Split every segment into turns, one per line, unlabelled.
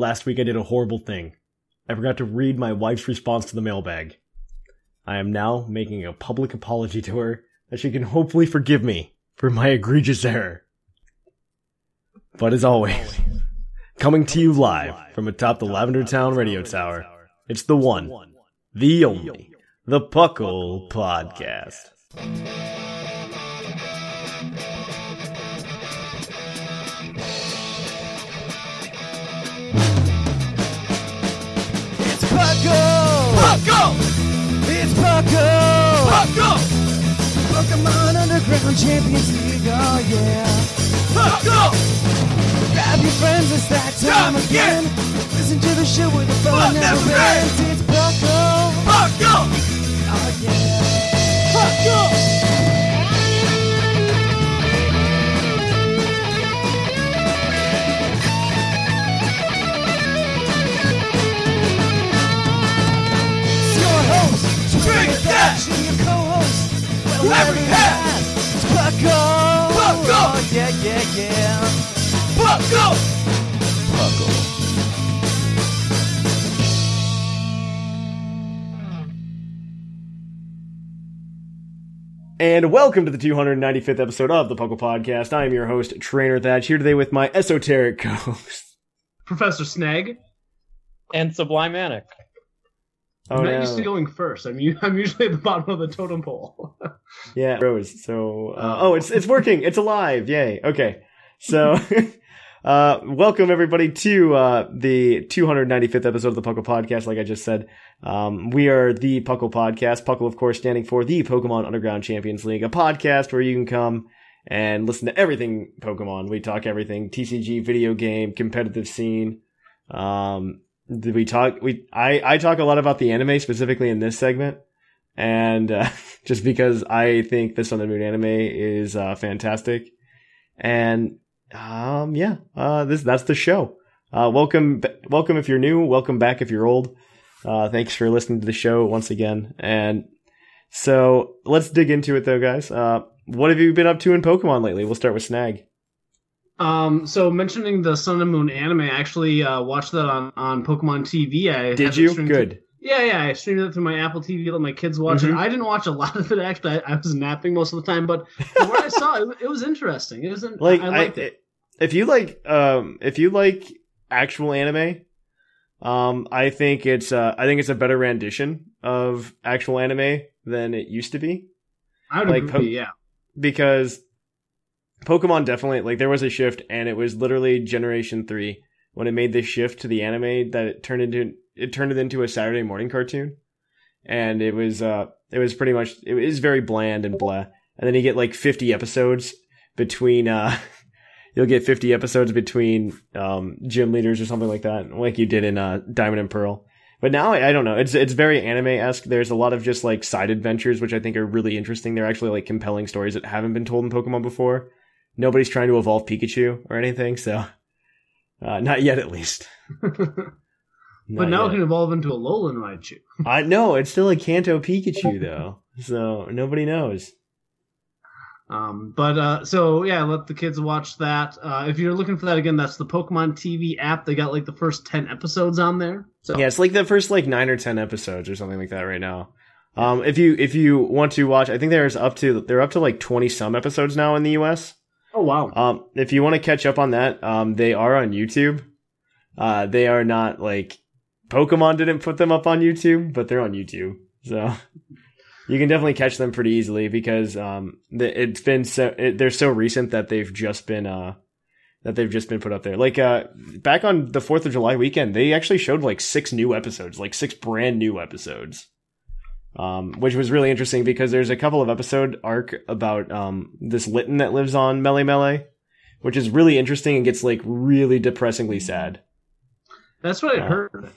Last week I did a horrible thing. I forgot to read my wife's response to the mailbag. I am now making a public apology to her that she can hopefully forgive me for my egregious error. But as always, coming to you live from atop the Lavender Town radio tower, it's the one, the only, the Puckle Podcast.
Puckle! It's Puckle! Puckle! Pokemon Underground Champions League, oh yeah. Puckle! Grab your friends, it's that time again. Listen to the show where the fun never ends. It's Puckle! Puckle! Oh yeah. Puckle! Drink Dash, and your co-host, Larry Hat. It's Puckle! Puckle! Oh, yeah, yeah, yeah. Puckle! Puckle.
And welcome to the 295th episode of the Puckle Podcast. I am your host, Trainer Thatch, here today with my esoteric co-host.
Professor Snag.
and Sublime Manic.
Oh,
I'm not
no.
used to going first. I'm, u- I'm usually at the bottom of the totem pole.
Yeah, Rose. So, uh, oh, it's it's working. It's alive. Yay. Okay. So, uh, welcome everybody to uh, the 295th episode of the Puckle Podcast. Like I just said, um, we are the Puckle Podcast. Puckle, of course, standing for the Pokemon Underground Champions League, a podcast where you can come and listen to everything Pokemon. We talk everything TCG, video game, competitive scene. Um, did we talk? We I I talk a lot about the anime specifically in this segment and uh, just because I think the Sun and Moon anime is uh, fantastic, and um, yeah, uh, this that's the show. Uh, welcome, welcome if you're new. Welcome back if you're old. Uh, thanks for listening to the show once again. And so let's dig into it, though, guys. Uh, what have you been up to in Pokemon lately? We'll start with Snag.
Um, so mentioning the Sun and Moon anime, I actually uh, watched that on, on Pokemon TV. I
Did you? Good.
to- yeah, yeah. I streamed it through my Apple TV. Let my kids watch
Mhm.
it. I didn't watch a lot of it actually. I, I was napping most of the time, but what I saw, it, it was interesting. It was in,
like
I
I
liked it.
if you like um if you like actual anime um i think it's uh i think it's a better rendition of actual anime than it used to be
I would
like,
agree.
po-
yeah.
because pokemon definitely like there was a shift and it was literally generation 3 when it made this shift to the anime that it turned into it turned it into a saturday morning cartoon. And it was uh it was pretty much it is very bland and blah. And then you get like 50 episodes between uh you'll get 50 episodes between um gym leaders or something like that like you did in uh diamond and pearl. But now I, I don't know. It's it's very anime-esque. There's a lot of just like side adventures which i think are really interesting. They're actually like compelling stories that haven't been told in pokemon before nobody's trying to evolve pikachu or anything so uh not yet at least
but now
yet.
it can evolve into a Alolan Raichu.
I know it's still a Kanto Pikachu though, so nobody knows.
Um, but uh, so yeah, let the kids watch that. Uh, if you're looking for that again, that's the Pokemon TV app. They got like the first ten episodes on there. So
Yeah, it's like the first like nine or ten episodes or something like that right now. Um, if you if you want to watch, I think there's up to they're up to like twenty some episodes now in the U.S.
oh wow,
Um, if you want to catch up on that, um, they are on YouTube. Uh, they are not like Pokemon didn't put them up on YouTube, but they're on YouTube, so you can definitely catch them pretty easily because um, it's been so it, they're so recent that they've just been uh that they've just been put up there. Like uh, back on the Fourth of July weekend, they actually showed like six new episodes, like six brand new episodes. Um, which was really interesting because there's a couple of episode arc about um this Litten that lives on Melemele, which is really interesting and gets like really depressingly sad.
That's what I
Uh,
heard.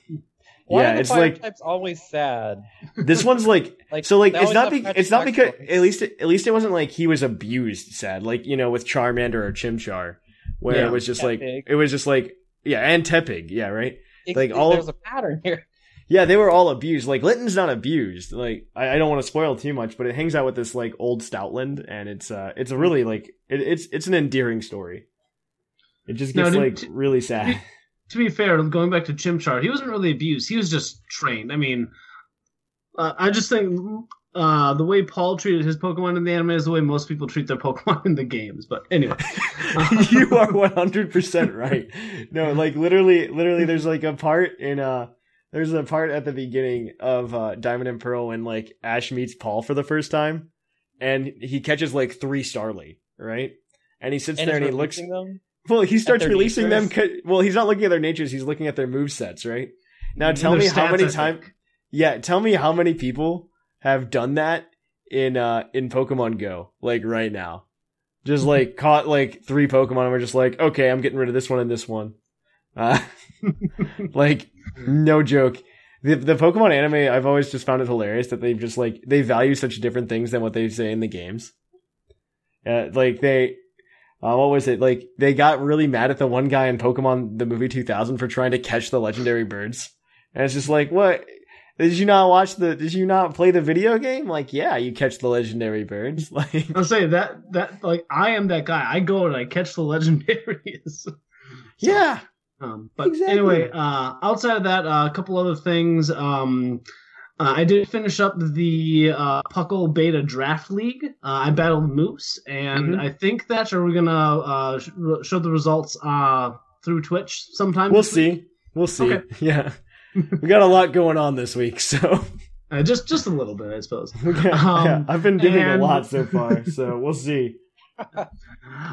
Why
yeah,
are the
it's
fire
like
types always sad?
this one's like
Like
so like it's not
have
be- it's not because
backstories.
at least it, at least it wasn't like he was abused sad like you know with Charmander or Chimchar where
Yeah.
it was just like it was just like yeah and Tepig yeah right
It-
like
it-
all-
there's a pattern here.
Yeah they were all abused like Litten's not abused like I, I don't want to spoil too much but it hangs out with this like old Stoutland and it's uh it's a really like it, it's it's an endearing story it just
No,
gets
did-
like
did-
really sad
to be fair, going back to Chimchar, he wasn't really abused. He was just trained. I mean, uh, I just think uh, the way Paul treated his Pokemon in the anime is the way most people treat their Pokemon in the games. But anyway,
you are 100% right. No, like literally, literally, there's like a part in, uh, there's a part at the beginning of, uh, Diamond and Pearl when like Ash meets Paul for the first time and he catches like three Starly, right? And he sits
And
there and he looks,
releasing them.
well, he starts
their
releasing them. Well, he's not looking at their natures. He's looking at their move sets, right? Now
And
tell me how many
I
times, yeah, tell me how many people have done that in uh in Pokemon Go, like right now. Just like caught like three Pokemon and we're just like, okay, I'm getting rid of this one and this one. Uh like no joke. The the Pokemon anime, I've always just found it hilarious that they've just like they value such different things than what they say in the games. Uh, like they uh, what was it? Like they got really mad at the one guy in Pokemon the movie 2000 for trying to catch the legendary birds. And it's just like, what? Did you not watch the? Did you not play the video game? Like, yeah, you catch the legendary birds. Like,
I'll say that that like I am that guy. I go and I catch the legendaries.
yeah,
Um, but
Exactly.
anyway, uh, outside of that, uh, a couple other things. Um, uh, I did finish up the uh, Puckle Beta Draft League. Uh, I battled Moose, and
Mhm.
I think that are we gonna uh, sh- show the results uh, through Twitch sometime?
we'll
this week?
see. We'll see.
Okay.
Yeah, we got a lot going on this week, so
Uh, just just a little bit, I suppose.
yeah,
Um,
I've been doing
and-
a lot so far. So we'll see.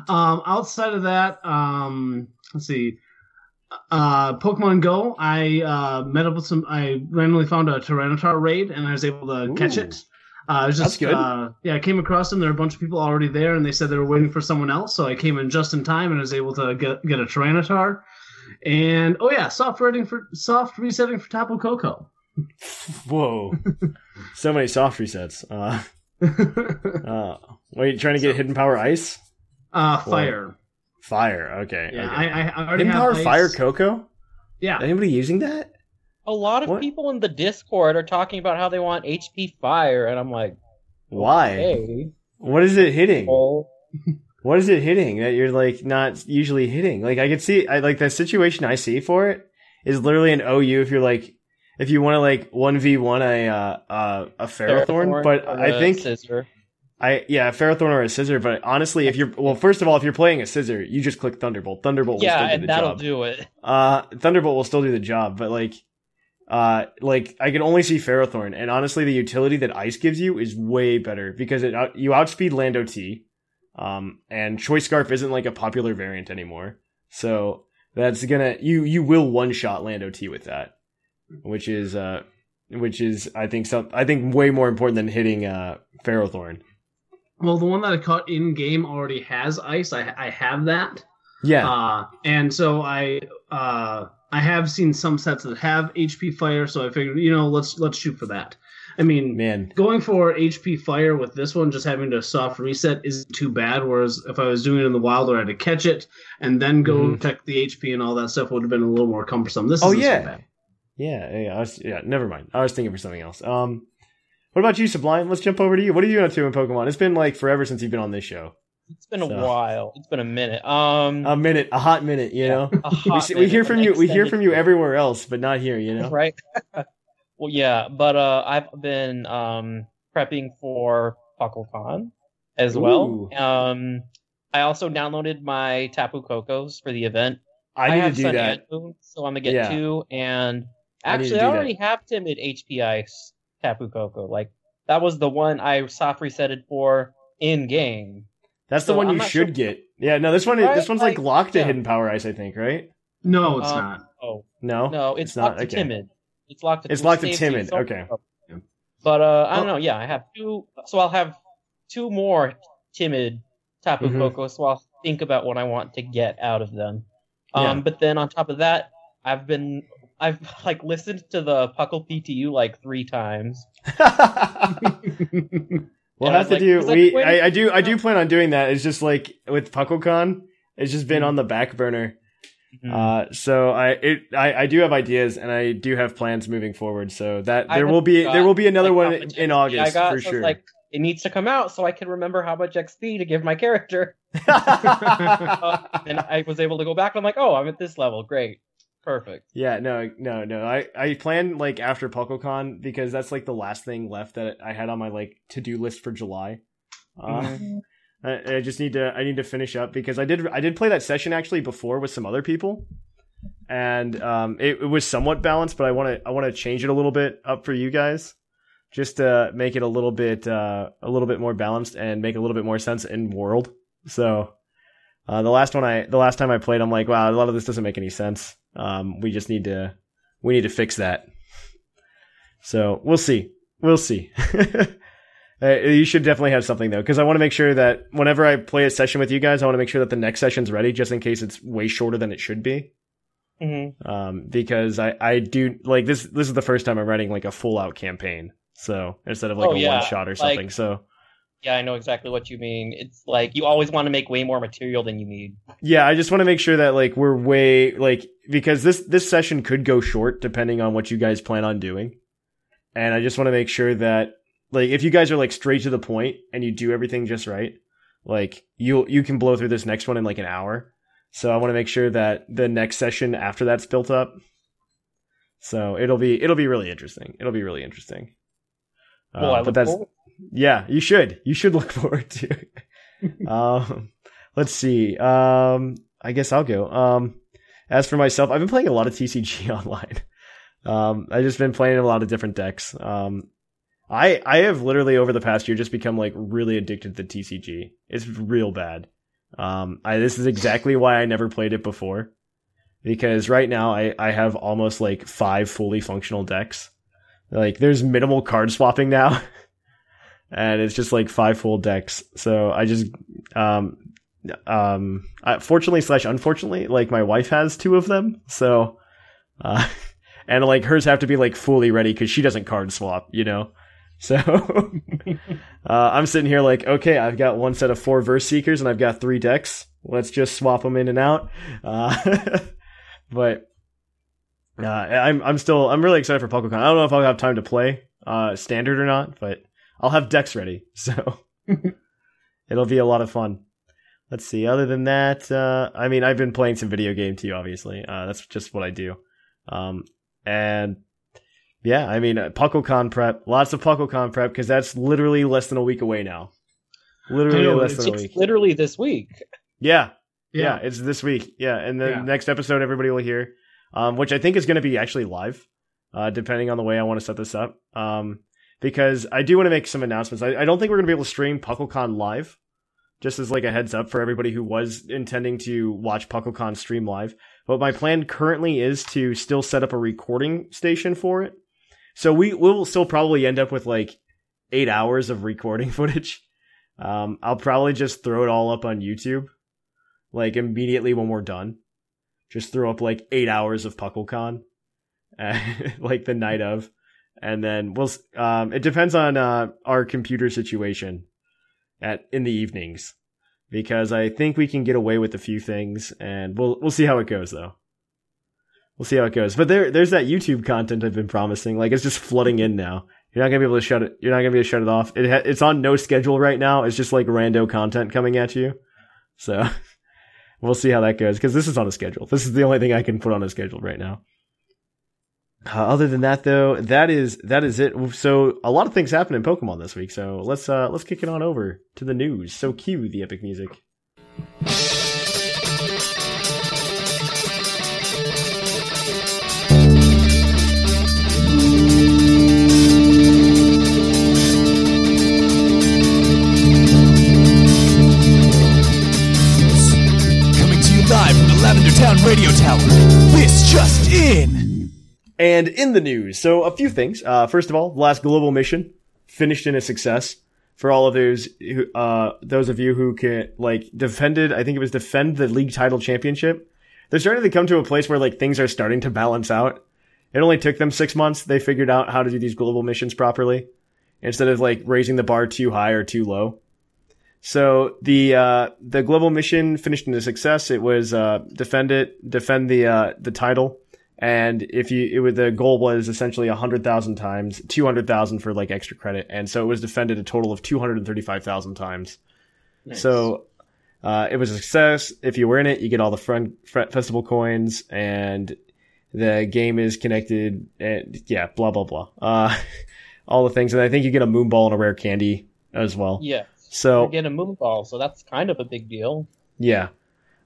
Um, outside of that, um, let's see. Uh, Pokemon Go. I uh, met up with some. I randomly found a Tyranitar raid, and I was able to catch it. Uh, I was
That's
just
good.
Uh, yeah, I came across them. There were a bunch of people already there, and they said they were waiting for someone else. So I came in just in time, and I was able to get get a Tyranitar. And oh yeah, soft resetting for soft resetting for Tapu Koko.
Whoa, so many soft resets. Uh, uh, wait, trying to get hidden power ice,
uh, fire.
Fire. Okay,
Yeah,
okay.
I, I, I already
hidden
have
power
ice.
fire Koko.
Yeah,
Anybody using that?
A lot of
What?
people in the Discord are talking about how they want HP fire, and I'm like,
Why?
hey,
What is it hitting?
oh,
What is it hitting that you're like not usually hitting? Like I could see, I like the situation I see for it is literally an OU if you're like, if you want to like one v one a uh, uh, a Ferrothorn, but
I
I
a
think
Scizor.
I yeah a Ferrothorn or a Scizor. But honestly, if you're well, first of all, if you're playing a Scizor, you just click Thunderbolt. Thunderbolt will
Yeah,
still do
and
the
that'll
job.
do it.
Uh, Thunderbolt will still do the job, but like, uh, like I can only see Ferrothorn, and honestly, the utility that Ice gives you is way better because it out, you outspeed Lando T, um, and Choice Scarf isn't like a popular variant anymore, so that's gonna you you will one shot Lando T with that, which is uh, which is I think some I think way more important than hitting uh Ferrothorn.
Well, the one that I caught in game already has ice. I I have that.
Yeah,
Uh, and so I uh I have seen some sets that have HP fire, so I figured, you know, let's let's shoot for that. I mean,
man,
going for HP fire with this one, just having to soft reset isn't too bad. Whereas if I was doing it in the wild where I had to catch it and then go
Mhm.
check the HP and all that stuff, would have been a little more cumbersome. This
Oh, yeah.
so bad.
Yeah, yeah, I was, yeah. Never mind. I was thinking for something else. Um, what about you, Sublime? Let's jump over to you. What are you up to in Pokemon? It's been like forever since you've been on this show.
It's been a while. It's been a minute. Um,
A minute, a hot minute. You know,
a
we, see, we hear from you. We hear from you everywhere else, but not here. You know.
right? well, yeah, but uh, I've been um prepping for PuckleCon as well. Um, I also downloaded my Tapu Kokos for the event.
I need
have
to do
Sun
that.
Moon, so I'm gonna get
Yeah.
two. And
I need
actually, I,
that.
already have timid HP Ice Tapu Koko. Like that was the one I soft resetted for in game.
That's the
So
one
I'm
you should
sure-
get. Yeah, no, this one.
Right,
This one's like,
like,
locked to. Hidden Power Ice. I think, right?
No, it's
Um,
not.
Oh
No.
no, it's,
it's not?
to
Okay.
timid. It's locked to
It's locked to timid,
so-
okay.
But uh, I don't know. Yeah, I have two. So I'll have two more timid Tapu
Mhm.
Koko. So I'll think about what I want to get out of them. Um,
Yeah.
but then on top of that, I've been I've like listened to the Puckle PTU like three times.
We'll have to
like-
do.
I
We? I, I do I do plan on doing that. It's just like with PuckleCon, it's just
Mm-hmm.
been on the back burner.
Mhm.
Uh, so I it I, I do have ideas and I do have plans moving forward. So that there will be there will be another
like,
one in, in August
I got,
for
so
sure.
Like it needs to come out so I can remember how much XP to give my character. Uh, and I was able to go back. and I'm like, oh, I'm at this level. Great, perfect.
yeah, no, no, no. I I plan like after PuckleCon because that's like the last thing left that I had on my like to do list for July. Uh,
Mm-hmm.
I, I just need to I need to finish up because I did I did play that session actually before with some other people, and um it, it was somewhat balanced, but I want to I want to change it a little bit up for you guys, just to make it a little bit uh a little bit more balanced and make a little bit more sense in world. So. Uh, the last one I, the last time I played, I'm like, wow, a lot of this doesn't make any sense. Um, we just need to, we need to fix that. So we'll see, we'll see. Uh, you should definitely have something though, because I want to make sure that whenever I play a session with you guys, I want to make sure that the next session's ready, just in case it's way shorter than it should be.
Mm-hmm.
Um, because I, I do like this. This is the first time I'm writing like a full out campaign. So instead of like
Oh,
a
yeah,
one shot or
like-
something. so
Yeah, I know exactly what you mean. It's like you always want to make way more material than you need.
yeah, I just want to make sure that like we're way like because this this session could go short depending on what you guys plan on doing, and I just want to make sure that like if you guys are like straight to the point and you do everything just right, like you you can blow through this next one in like an hour. So I want to make sure that the next session after that's built up. So it'll be it'll be really interesting. It'll be really interesting.
Well,
Uh,
I
but
look
that's
forward-
yeah, you should. You should look forward to it. um, let's see. Um, I guess I'll go. Um, as for myself, I've been playing a lot of TCG online. Um, I've just been playing a lot of different decks. Um, I I have literally over the past year just become like really addicted to TCG. It's real bad. Um, I this is exactly why I never played it before. Because right now I, I have almost like five fully functional decks. Like there's minimal card swapping now. and it's just like five full decks. So I just, um, um, I, fortunately slash unfortunately, like my wife has two of them. So, uh, and like hers have to be like fully ready because she doesn't card swap, you know. So, uh, I'm sitting here like, okay, I've got one set of four verse seekers and I've got three decks. Let's just swap them in and out. Uh, but. Uh, I'm I'm still I'm really excited for PokeCon. I don't know if I'll have time to play uh standard or not, but I'll have decks ready, so it'll be a lot of fun. Let's see. Other than that, uh, I mean, I've been playing some video game too. Obviously, uh, that's just what I do. Um, and yeah, I mean, uh, PuckleCon prep, lots of PuckleCon prep because that's literally less than a week away now. Literally
I know,
less than a week.
literally this week.
Yeah, yeah,
Yeah.
it's this week. Yeah, and the
Yeah.
next episode everybody will hear, um, which I think is going to be actually live, uh, depending on the way I want to set this up. Um, because I do want to make some announcements. I, I don't think we're going to be able to stream PuckleCon live, just as like a heads up for everybody who was intending to watch PuckleCon stream live. But my plan currently is to still set up a recording station for it. So we will still probably end up with like eight hours of recording footage. Um, I'll probably just throw it all up on YouTube, like immediately when we're done. Just throw up like eight hours of PuckleCon, uh, like the night of, and then we'll. Um, it depends on uh, our computer situation at in the evenings, because I think we can get away with a few things, and we'll we'll see how it goes though. We'll see how it goes. But there there's that YouTube content I've been promising. Like it's just flooding in now. You're not gonna be able to shut it. You're not gonna be able to shut it off. It ha- it's on no schedule right now. It's just like rando content coming at you. So we'll see how that goes because this is on a schedule. This is the only thing I can put on a schedule right now. Uh, other than that, though, that is that is it. So a lot of things happened in Pokemon this week. So let's uh let's kick it on over to the news. So cue the epic music.
Coming to you live from the Lavender Town Radio Tower. This just in.
And in the news, so a few things. Uh, first of all, the last global mission finished in a success. for all of those who, uh, those of you who can like defended, I think it was defend the league title championship. They're starting to come to a place where like things are starting to balance out. It only took them six months. They figured out how to do these global missions properly instead of like raising the bar too high or too low. So the uh, the global mission finished in a success. It was uh, defend it, defend the uh, the title, and if you it was the goal was essentially hundred thousand times, two hundred thousand for like extra credit, and so it was defended a total of two hundred and thirty five thousand times.
Nice.
So uh, it was a success. If you were in it, you get all the front, front festival coins, and the game is connected. And yeah, blah blah blah. Uh, all the things, and I think you get a moon ball and a rare candy as well.
Yeah.
So
You get a moon ball, so that's kind of a big deal.
yeah.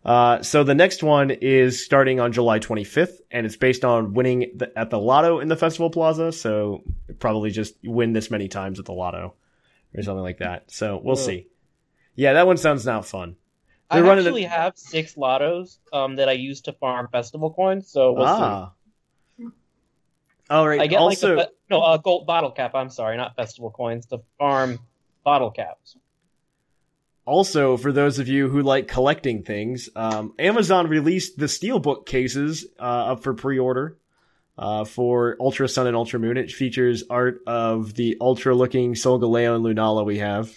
Uh, so the next one is starting on July 25th, and it's based on winning the, at the lotto in the festival plaza. So probably just win this many times at the lotto or something like that. So we'll
Ugh.
see. Yeah, that one sounds not fun.
I
They're running
actually have six lottos um, that I use to farm festival coins, so we'll
ah. All right.
I get
also,
like a, no uh, gold bottle cap. I'm sorry, not festival coins to farm bottle caps.
Also, for those of you who like collecting things, um, Amazon released the Steelbook cases uh, up for pre-order uh, for Ultra Sun and Ultra Moon. It features art of the ultra-looking Solgaleo and Lunala we have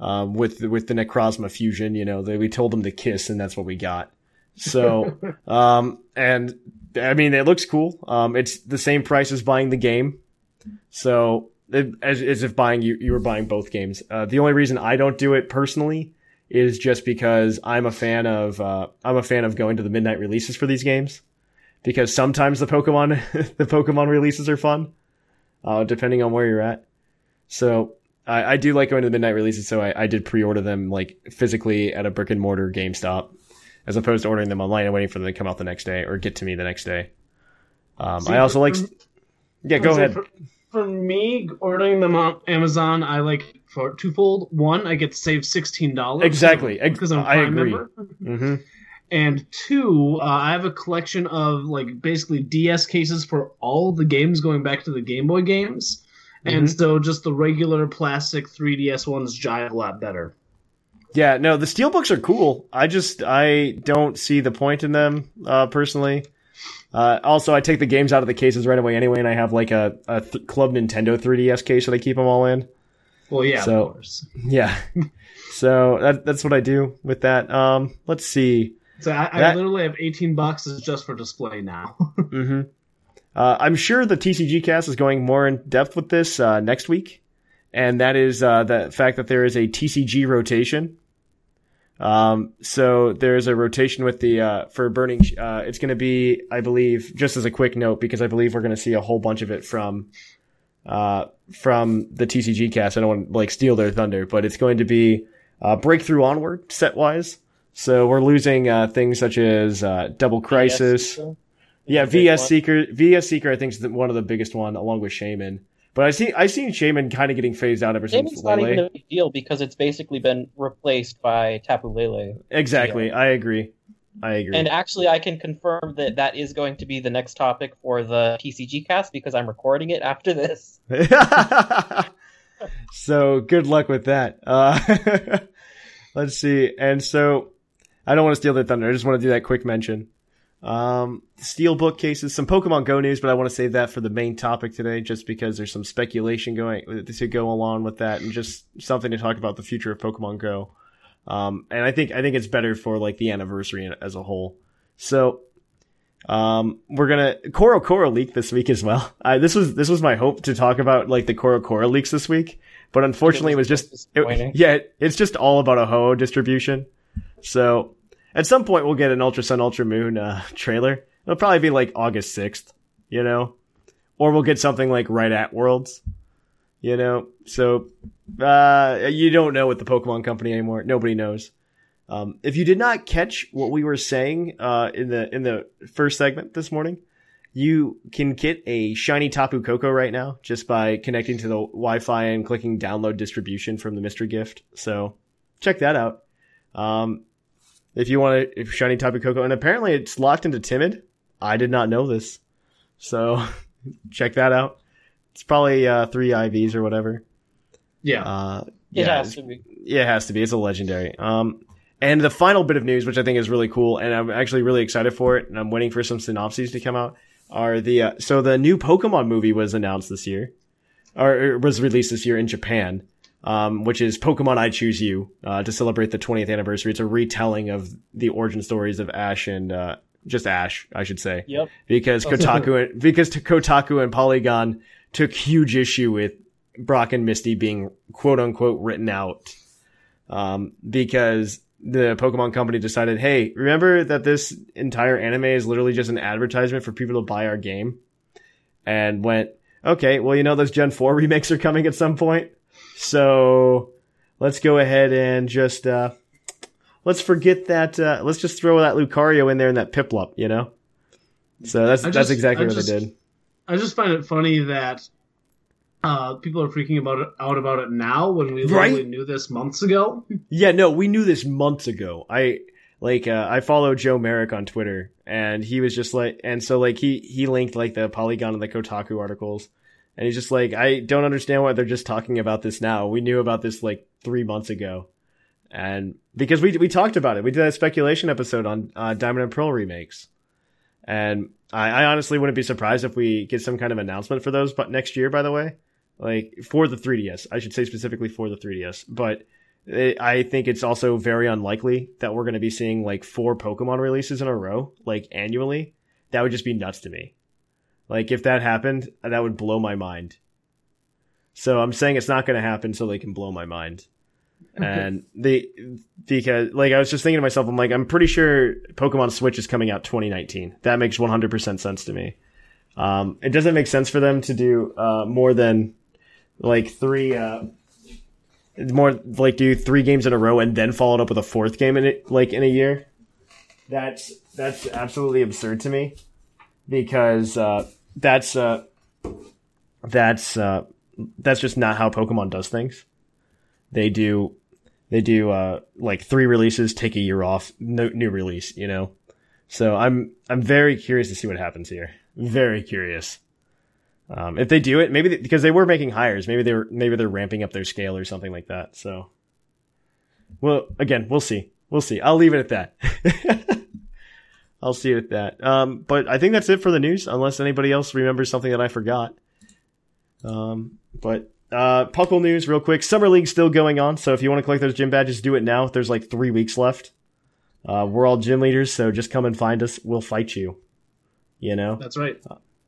um, with with the Necrozma fusion. You know, they, we told them to kiss, and that's what we got. So, um, and I mean, it looks cool. Um, it's the same price as buying the game. So as, as if buying you you were buying both games. Uh, the only reason I don't do it personally is just because I'm a fan of uh, I'm a fan of going to the midnight releases for these games because sometimes the Pokemon the Pokemon releases are fun, uh, depending on where you're at. So I, I do like going to the midnight releases. So I, I did pre-order them like physically at a brick and mortar GameStop, as opposed to ordering them online and waiting for them to come out the next day or get to me the next day. Um,
See,
I also like.
for-
Yeah, go ahead.
For, for me, ordering them on Amazon, I like for twofold. One, I get to save sixteen dollars
Exactly.
Because I'm a
I
Prime
agree.
member.
hmm
And two, uh, I have a collection of like basically DS cases for all the games going back to the Game Boy games, and
Mhm.
so just the regular plastic 3DS ones jive a lot better.
Yeah, no, the steelbooks are cool. I just I don't see the point in them uh, personally. Uh, also, I take the games out of the cases right away anyway, and I have like a, a th- Club Nintendo 3DS case that I keep them all in.
Well, yeah,
So-
of course.
Yeah, so that, that's what I do with that. Um, let's see.
So I, I
That-
literally have 18 boxes just for display now.
hmm Uh, I'm sure the TCG cast is going more in depth with this uh, next week, and that is uh, the fact that there is a TCG rotation. Um, so there's a rotation with the uh, for burning. Uh, it's going to be, I believe, just as a quick note, because I believe we're going to see a whole bunch of it from uh, from the TCG cast. I don't want to like steal their thunder, but it's going to be uh, breakthrough onward set wise. So we're losing uh, things such as uh, Double Crisis.
Yes,
Yeah, VS. Seeker. VS Seeker, I think, is the, one of the biggest one, along with Shaymin. But I see, I seen Shaymin kind of getting phased out ever since
Shaymin's not even a big deal because it's basically been replaced by Tapu Lele.
Exactly, I agree. I agree.
And actually, I can confirm that that is going to be the next topic for the TCG cast because I'm recording it after this.
so good luck with that. Uh, let's see. And so I don't want to steal their thunder. I just want to do that quick mention. Um, steel bookcases, some Pokemon Go news, but I want to save that for the main topic today, just because there's some speculation going to go along with that, and just something to talk about the future of Pokemon Go. Um, and I think I think it's better for like the anniversary as a whole. So, um, we're gonna CoroCoro leak this week as well. I, this was this was my hope to talk about like the CoroCoro leaks this week, but unfortunately it was just it, yeah, it's just all about a Ho distribution. So at some point we'll get an Ultra Sun Ultra Moon uh, trailer. It'll probably be like August sixth, you know, or we'll get something like right at Worlds, you know. So uh, you don't know with the Pokemon Company anymore. Nobody knows. Um, if you did not catch what we were saying uh, in the in the first segment this morning, you can get a shiny Tapu Koko right now just by connecting to the Wi-Fi and clicking download distribution from the mystery gift. So check that out. Um, if you want to, if shiny Tapu Koko, and apparently it's locked into Timid. I did not know this, so check that out. It's probably uh, three IVs or whatever.
Yeah.
Uh,
It
Yeah,
has to be.
Yeah, it has to be. It's a legendary. Um, and the final bit of news, which I think is really cool, and I'm actually really excited for it, and I'm waiting for some synopses to come out, are the uh, so the new Pokemon movie was announced this year, or, or was released this year in Japan, um, which is Pokemon I Choose You, uh, to celebrate the 20th anniversary. It's a retelling of the origin stories of Ash and uh, just Ash, I should say.
Yep.
because Kotaku because Kotaku and Polygon took huge issue with Brock and Misty being quote unquote written out. Um, because the Pokemon company decided, hey, remember that this entire anime is literally just an advertisement for people to buy our game, and went, okay, well you know those Gen Four remakes are coming at some point, so let's go ahead and just uh, let's forget that. Uh, let's just throw that Lucario in there and that Piplup, you know. So that's
I
that's exactly
I
what
just-
they did.
I just find it funny that uh, people are freaking about it, out about it now when we
Right?
literally knew this months ago.
Yeah, no, we knew this months ago. I like uh, I follow Joe Merrick on Twitter, and he was just like, and so like he he linked like the Polygon and the Kotaku articles, and he's just like, I don't understand why they're just talking about this now. We knew about this like three months ago, and because we we talked about it, we did a speculation episode on uh, Diamond and Pearl remakes, and I, I honestly wouldn't be surprised if we get some kind of announcement for those, but next year, by the way, like for the 3DS, I should say specifically for the 3DS, but it, I think it's also very unlikely that we're going to be seeing like four Pokemon releases in a row, like annually. That would just be nuts to me. Like if that happened, that would blow my mind. So I'm saying it's not going to happen so they can blow my mind. And the because like I was just thinking to myself, I'm like I'm pretty sure Pokemon Switch is coming out 2019. That makes 100% sense to me. Um, it doesn't make sense for them to do uh, more than like three uh, more like do three games in a row and then follow it up with a fourth game in it like in a year. That's that's absolutely absurd to me because uh, that's uh, that's uh, that's just not how Pokemon does things. They do they do uh, like three releases, take a year off, no, new release, you know. So I'm I'm very curious to see what happens here. Very curious. Um, if they do it, maybe they, because they were making hires, maybe they're maybe they're ramping up their scale or something like that. So, well, again, we'll see. We'll see. I'll leave it at that. I'll see it at that. Um, but I think that's it for the news, unless anybody else remembers something that I forgot. Um, but uh, Puckle news, real quick. Summer League's still going on, so if you want to collect those gym badges, do it now. There's like three weeks left. Uh, we're all gym leaders, so just come and find us. We'll fight you. You know,
That's right.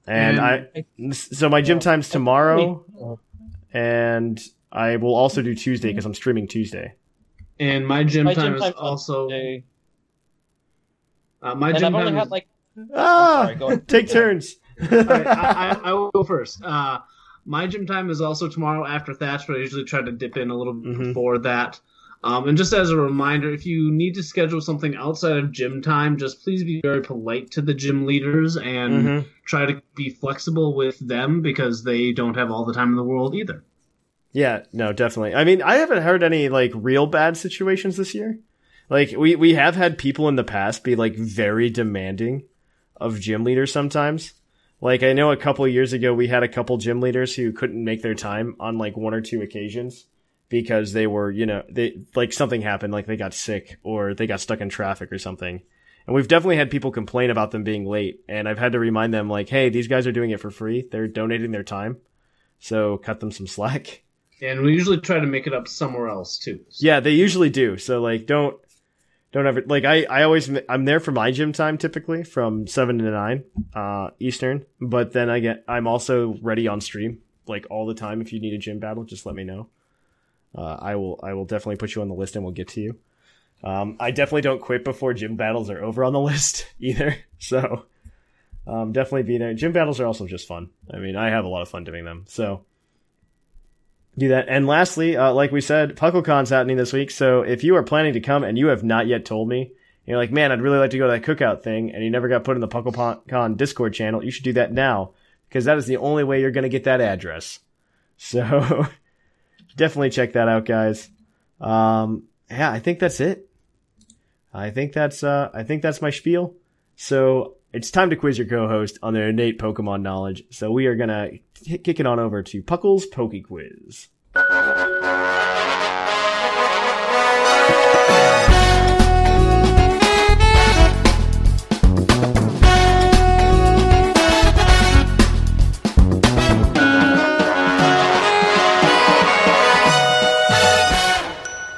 and
And-
I. So my gym time's tomorrow, and I will also do Tuesday because I'm streaming Tuesday.
And my gym
My
time
gym
is
time's
also
Tuesday,
uh, my
and
gym
I've only
time
had
is-
like
Ah,
sorry, go ahead.
take turns.
All right, I, I, I will go first. Uh, my gym time is also tomorrow after Thatch, but I usually try to dip in a little bit
Mhm.
before that. Um, and just as a reminder, if you need to schedule something outside of gym time, just please be very polite to the gym leaders and
Mhm.
try to be flexible with them because they don't have all the time in the world either.
Yeah, no, definitely. I mean, I haven't heard any like real bad situations this year. Like we we have had people in the past be like very demanding of gym leaders sometimes. Like I know a couple years ago we had a couple gym leaders who couldn't make their time on like one or two occasions because they were, you know, they like something happened like they got sick or they got stuck in traffic or something. And we've definitely had people complain about them being late and I've had to remind them like, "Hey, these guys are doing it for free. They're donating their time." So cut them some slack.
And we usually try to make it up somewhere else too.
Yeah, they usually do. So like, don't don't ever like I I always I'm there for my gym time typically from seven to nine uh Eastern, but then I get I'm also ready on stream like all the time. If you need a gym battle, just let me know. Uh, I will I will definitely put you on the list and we'll get to you. Um, I definitely don't quit before gym battles are over on the list either. So um, definitely be there. Gym battles are also just fun. I mean, I have a lot of fun doing them. So do that. And lastly, uh, like we said, PuckleCon's happening this week. So if you are planning to come and you have not yet told me, you're like, man, I'd really like to go to that cookout thing, and you never got put in the PuckleCon Discord channel, you should do that now because that is the only way you're going to get that address. So definitely check that out, guys. Um, yeah, I think that's it. I think that's uh, I think that's my spiel. So it's time to quiz your co-host on their innate Pokemon knowledge. So we are gonna kick it on over to Puckle's Poke Quiz.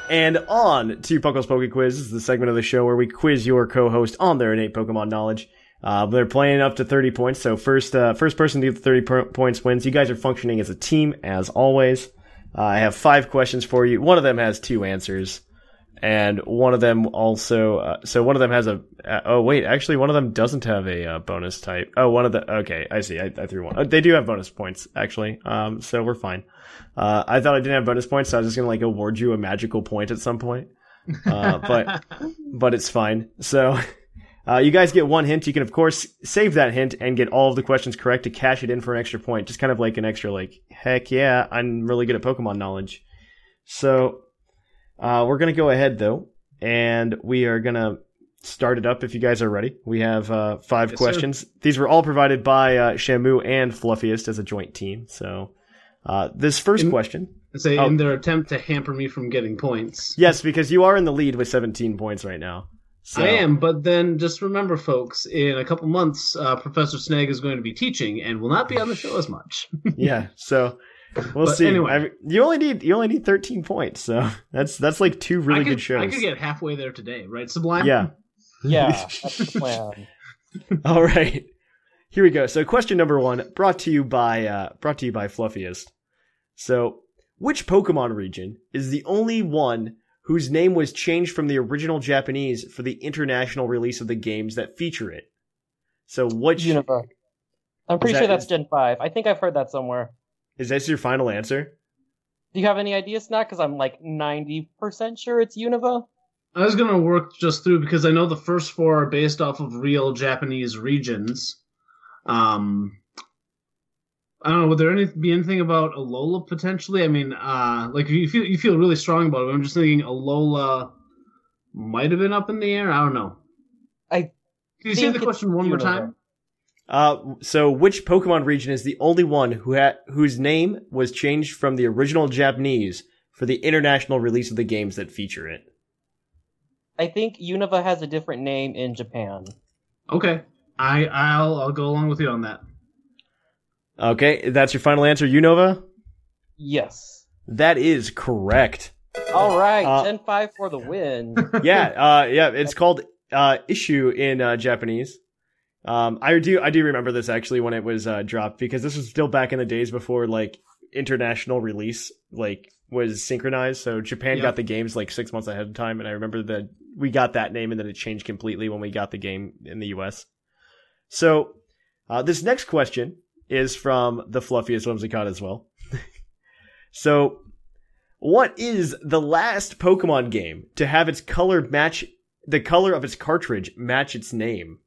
And on to Puckle's Poke Quiz. This is the segment of the show where we quiz your co-host on their innate Pokemon knowledge. Uh, they're playing up to 30 points, so first uh, first person to get 30 per- points wins. You guys are functioning as a team, as always. Uh, I have five questions for you. One of them has two answers, and one of them also. Uh, so one of them has a. Uh, oh wait, actually, one of them doesn't have a uh, bonus type. Oh, one of the. Okay, I see. I, I threw one. Uh, they do have bonus points actually. Um, so we're fine. Uh, I thought I didn't have bonus points, so I was just gonna like award you a magical point at some point. Uh, but but it's fine. So. Uh, you guys get one hint. You can, of course, save that hint and get all of the questions correct to cash it in for an extra point. Just kind of like an extra, like, heck yeah, I'm really good at Pokemon knowledge. So, uh, we're going to go ahead, though, and we are going to start it up if you guys are ready. We have uh, five
Yes, sir.
questions. These were all provided by uh, Shamu and Fluffiest as a joint team. So, uh, this first
In-
question.
Say
Oh.
in their attempt to hamper me from getting points.
Yes, because you are in the lead with 17 points right now. So,
I am, but then just remember, folks, in a couple months, uh, Professor Snag is going to be teaching and will not be on the show as much.
yeah. So we'll
But
see.
anyway.
I you only need you only need 13 points, so that's that's like two really
could,
good shows.
I could get halfway there today, right, Sublime?
yeah.
Yeah, that's plan.
All right. Here we go. So question number one, brought to you by uh, brought to you by Fluffiest. So, which Pokemon region is the only one whose name was changed from the original Japanese for the international release of the games that feature it? So, which
Unova. I'm pretty
Is
sure
that-
that's Gen 5. I think I've heard that somewhere.
is this your final answer?
Do you have any ideas, Snack? Because I'm like 90% sure it's Unova.
I was gonna work just through because I know the first four are based off of real Japanese regions. Um, I don't know. Would there any be anything about Alola potentially? I mean, uh, like if you feel you feel really strong about it. I'm just thinking Alola might have been up in the air. I don't know.
I
Can you say the question one more time?
Uh, so which Pokemon region is the only one who had whose name was changed from the original Japanese for the international release of the games that feature it?
I think Unova has a different name in Japan.
Okay, I I'll I'll go along with you on that.
Okay, that's your final answer, Unova?
Yes.
That is correct.
All right,
Uh,
Gen 5 for the win.
Yeah, uh, yeah, it's called uh, Isshu in uh, Japanese. Um, I do I do remember this actually when it was uh, dropped because this was still back in the days before like international release like was synchronized. So Japan
Yep.
got the games like six months ahead of time, and I remember that we got that name and then it changed completely when we got the game in the U.S. So uh, this next question is from the fluffiest Whimsicott as well. so, what is the last Pokemon game to have its color match the color of its cartridge match its name?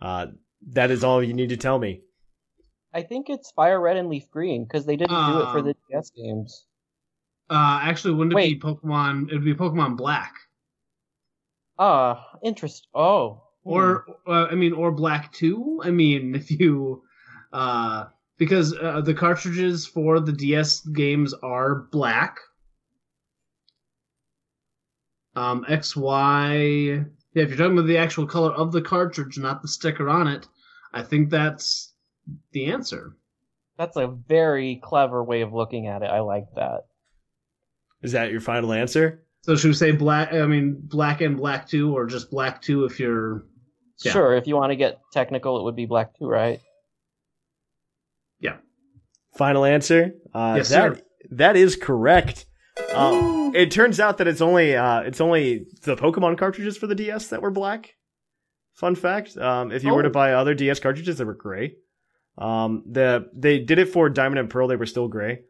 Uh, that is all you need to tell me.
I think it's Fire Red and Leaf Green because they didn't do it for
Um,
the DS games.
Uh, actually, wouldn't it
Wait.
be Pokemon? It would be Pokemon Black,
Ah, interest. Oh. hmm.
or uh, I mean, or Black Two. I mean, if you, uh, because uh, the cartridges for the DS games are black. Um, X Y. Yeah, if you're talking about the actual color of the cartridge, not the sticker on it, I think that's the answer.
That's a very clever way of looking at it. I like that.
Is that your final answer?
So should we say black? I mean, black and black two, or just black two if you're Yeah.
Sure, if you want to get technical, it would be Black 2, right?
Final answer? Uh,
Yes,
that,
sir.
That is correct. Um, it turns out that it's only uh, it's only the Pokemon cartridges for the DS that were black. Fun fact: um, if you were to
Oh.
buy other DS cartridges, they were gray. Um, the they did it for Diamond and Pearl; they were still gray,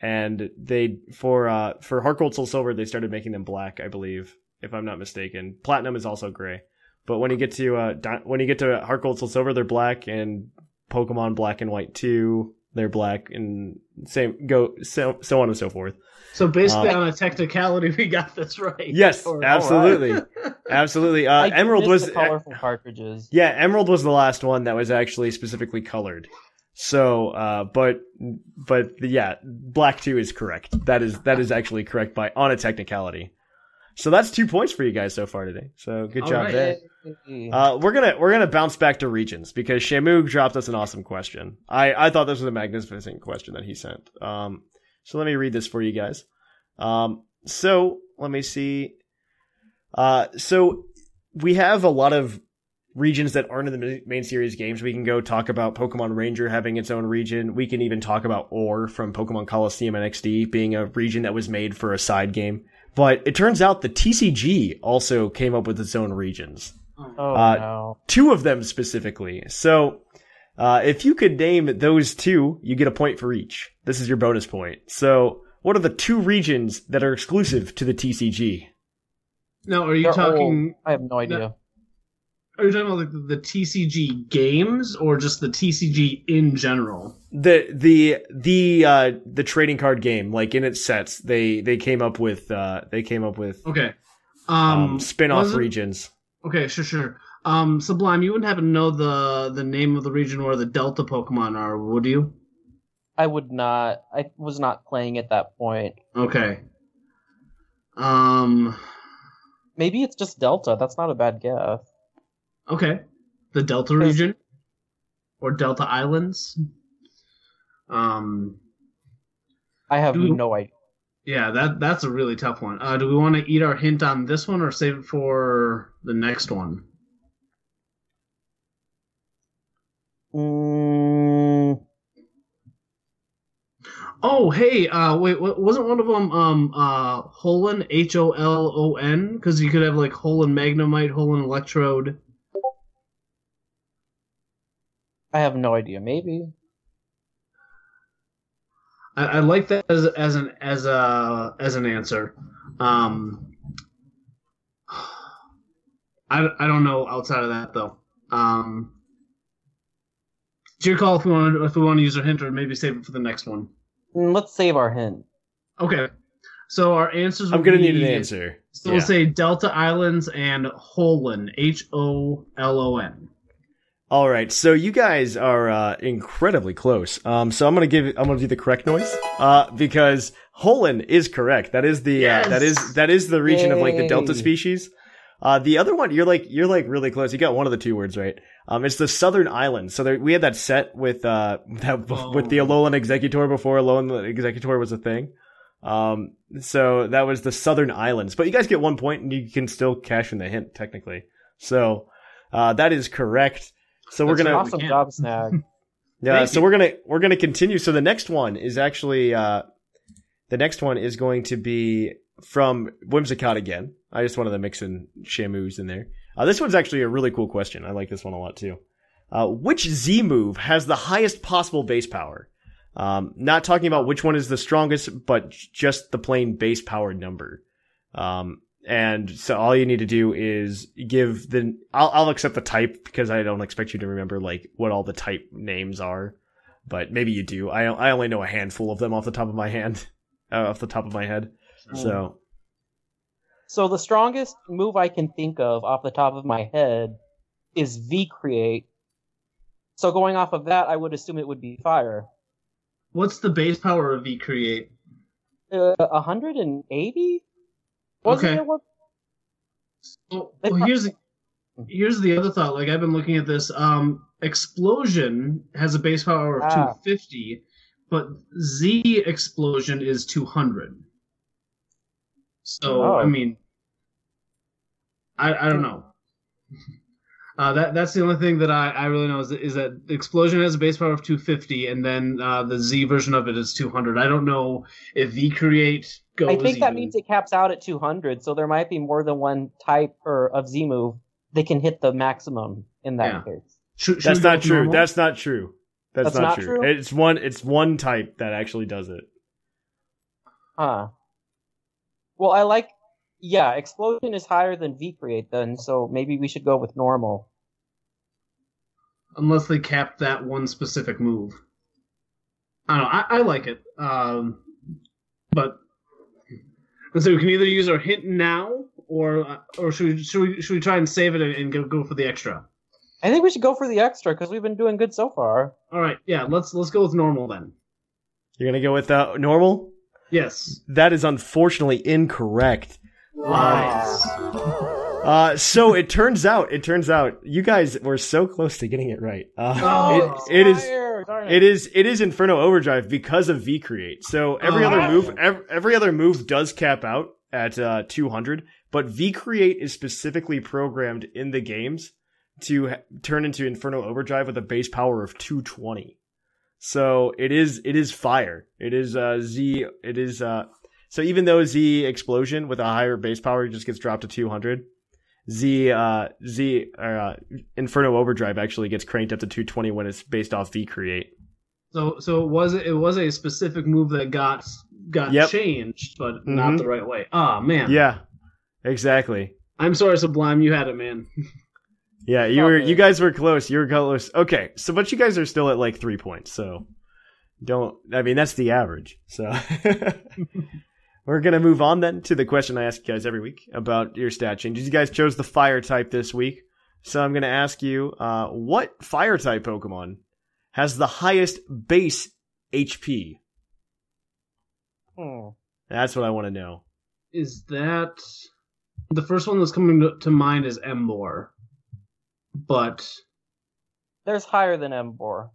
and they for uh, for Heart Gold Soul Silver they started making them black, I believe, if I'm not mistaken. Platinum is also gray, but when you get to uh, Di- when you get to Heart Gold Soul Silver, they're black, and Pokemon Black and White two, they're black, and same go so so on and so forth.
So basically,
Um,
on a technicality, we got this right.
Yes,
Or-
absolutely, absolutely. Uh,
I
Emerald was
the colorful cartridges.
yeah, Emerald was the last one that was actually specifically colored. So, uh, but but yeah, Black Two is correct. That is that is actually correct by on a technicality. So that's two points for you guys so far today. So good
All
job
right.
there.
Yay.
Uh, we're gonna we're gonna bounce back to regions because Shamu dropped us an awesome question. I I thought this was a magnificent question that he sent. Um, so let me read this for you guys. Um, so let me see. Uh, so we have a lot of regions that aren't in the main series games. We can go talk about Pokemon Ranger having its own region. We can even talk about Orre from Pokemon Colosseum NXD being a region that was made for a side game. But it turns out the TCG also came up with its own regions
oh
uh,
no.
two of them specifically. So, uh, if you could name those two, you get a point for each. This is your bonus point. So, what are the two regions that are exclusive to the TCG?
Now, are you
They're
talking?
old. I have no idea.
Are you talking about like the, the TCG games or just the TCG in general?
The the the uh the trading card game, like in its sets, they they came up with uh they came up with
Okay.
um,
Um,
spin-off
wasn't-
regions.
Okay, sure, sure. Um, Sublime, you wouldn't happen to know the the name of the region where the Delta Pokemon are, would you?
I would not. I was not playing at that point.
Okay. Um.
Maybe it's just Delta. That's not a bad guess.
Okay. The Delta region, or Delta Islands. Um.
I have
Do-
no idea.
Yeah, that that's a really tough one. Uh, do we want to eat our hint on this one or save it for the next one?
Mm,
Oh, hey, uh, wait, wasn't one of them um uh Holon H O L O N? Because you could have like Holon Magnemite, Holon Electrode.
I have no idea. Maybe.
I, I like that as as an as a as an answer. Um, I I don't know outside of that though. Um, it's your call if we want if we want to use our hint or maybe save it for the next one.
Mm, Let's save our hint.
Okay, so our answers.
I'm gonna
be-
need an answer.
So we'll say Delta Islands and Holon H O L O N.
All right, so you guys are uh, incredibly close. Um, so I'm gonna give I'm gonna do the correct noise uh, because Holon is correct. That is the
Yes!
uh, that is that is the region of like the Delta species. Uh, the other one, you're like you're like really close. You got one of the two words right. Um, it's the Southern Islands. So there, we had that set with uh that, with the
Oh.
Alolan Exeggutor before Alolan Exeggutor was a thing. Um, so that was the Southern Islands. But you guys get one point, and you can still cash in the hint technically. So uh, that is correct. So we're gonna
awesome.
Awesome
can.
job, Snag.
yeah,
Thank
so
you.
we're gonna we're gonna continue. So the next one is actually uh, the next one is going to be from Whimsicott again. I just wanted to mix in Shamus in there. Uh, this one's actually a really cool question. I like this one a lot too. Uh, which Z move has the highest possible base power? Um, not talking about which one is the strongest, but just the plain base power number. Um, and so all you need to do is give the, I'll, I'll accept the type because I don't expect you to remember like what all the type names are, but maybe you do. I, I only know a handful of them off the top of my hand, uh, off the top of my head. So
So the strongest move I can think of off the top of my head is V create. So going off of that, I would assume it would be fire.
What's the base power of V Create?
Uh, 180? Wasn't
Okay.
there one?
Well, here's here's the other thought. Like I've been looking at this. Um, Explosion has a base power of
Ah.
250, but Z Explosion is 200. So
Oh.
I mean, I I don't know. Uh, that that's the only thing that I, I really know is, is that Explosion has a base power of 250, and then uh, the Z version of it is 200. I don't know if V Create goes.
I think that
even-
means it caps out at 200, so there might be more than one type or of Z move that can hit the maximum in that
Yeah.
case.
Should- should
that's
we go
not true.
normal?
That's not true. That's,
That's
not,
not
true.
true?
It's one. It's one type that actually does it.
Huh. Well, I like. Yeah, explosion is higher than V create then, so maybe we should go with normal.
Unless they cap that one specific move. I don't know. I, I like it, um, but so we can either use our hint now, or uh, or should we should we should we try and save it and, and go go for the extra?
I think we should go for the extra because we've been doing good so far.
All right, yeah. Let's let's go with normal then.
You're gonna go with uh, normal.
Yes.
That is unfortunately incorrect.
Nice.
Uh, so it turns out, it turns out, you guys were so close to getting it right. Uh,
Oh,
it, it is, it is, it is Inferno Overdrive because of V Create. So every
Oh.
other move, every, every other move does cap out at uh, 200, but V Create is specifically programmed in the games to ha- turn into Inferno Overdrive with a base power of 220. So it is, it is fire. It is uh, Z. It is. Uh, so even though Z Explosion with a higher base power just gets dropped to 200. Z uh, Z uh, Inferno Overdrive actually gets cranked up to 220 when it's based off V Create.
So so it was it was a specific move that got got
Yep.
changed, but not
Mhm.
the right way. Ah man.
Yeah, exactly.
I'm sorry, Sublime. You had it, man.
Yeah, you were you guys were close. You were close. Okay, so but you guys are still at like three points. So don't. I mean that's the average. So we're gonna move on then to the question I ask you guys every week about your stat changes. You guys chose the fire type this week, so I'm gonna ask you uh, what fire type Pokemon has the highest base HP.
Hmm.
That's what I want to know.
Is that the first one that's coming to, to mind is Emboar, but
There's higher than Emboar.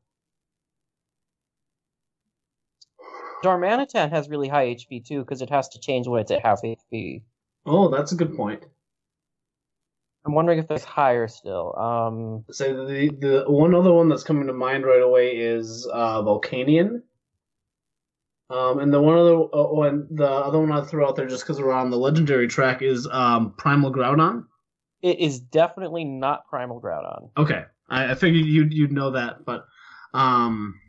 Darmanitan has really high HP too, because it has to change when it's at half HP.
oh, that's a good point.
I'm wondering if there's higher still. Um,
So the the one other one that's coming to mind right away is uh, Volcanion. Um, and the one other uh, one, the other one I threw out there just because we're on the legendary track is um, Primal Groudon.
it is definitely not Primal Groudon.
Okay, I, I figured you'd you'd know that, but um,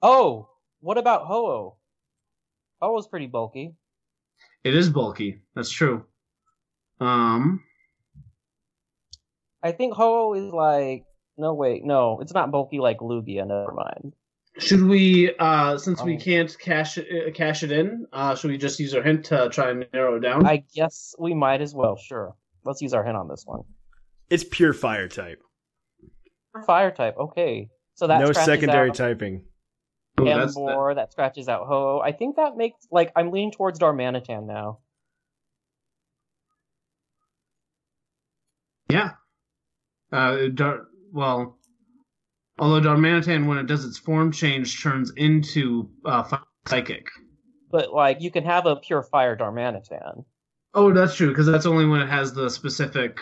Oh, what about Ho-Oh? Ho-Oh's pretty bulky.
it is bulky. That's true. Um,
I think Ho-Oh is like no wait, no, it's not bulky like Lugia. Never mind.
should we, uh, since we
Oh.
can't cash it, uh, cash it in, uh, should we just use our hint to try and narrow it down?
I guess we might as well. Sure, let's use our hint on this one.
It's pure fire type.
Fire type. Okay, so that
no secondary
out
typing.
Ooh,
Emboar. That scratches out Ho-Oh. I think that makes like I'm leaning towards Darmanitan now.
Yeah. Uh, Dar- well, although Darmanitan, when it does its form change, turns into uh, Psychic.
But like you can have a pure fire Darmanitan.
Oh, that's true, because that's only when it has the specific,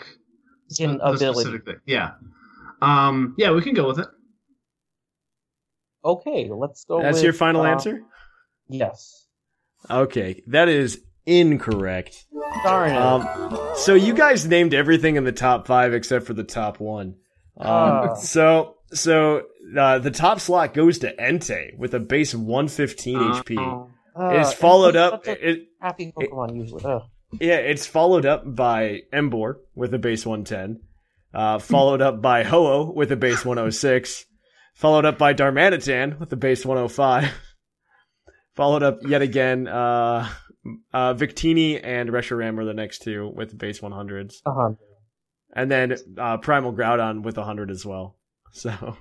In
the
ability.
specific thing. Yeah. Um, yeah, we can go with it.
Okay, let's go.
That's
with,
your final
uh,
answer?
Yes.
Okay, that is incorrect.
Darn it.
Um, so you guys named everything in the top five except for the top one. Um,
Ah.
so so uh, the top slot goes to Entei with a base of 115 HP.
Uh,
It's followed up. It,
happy Pokemon usually. Ugh.
yeah, it's followed up by Emboar with a base 110. Uh, followed up by Ho-Oh with a base 106. Followed up by Darmanitan with the base 105. followed up yet again, uh, uh, Victini and Reshiram are the next two with base 100s.
Uh-huh.
And then, uh, Primal Groudon with 100 as well. So,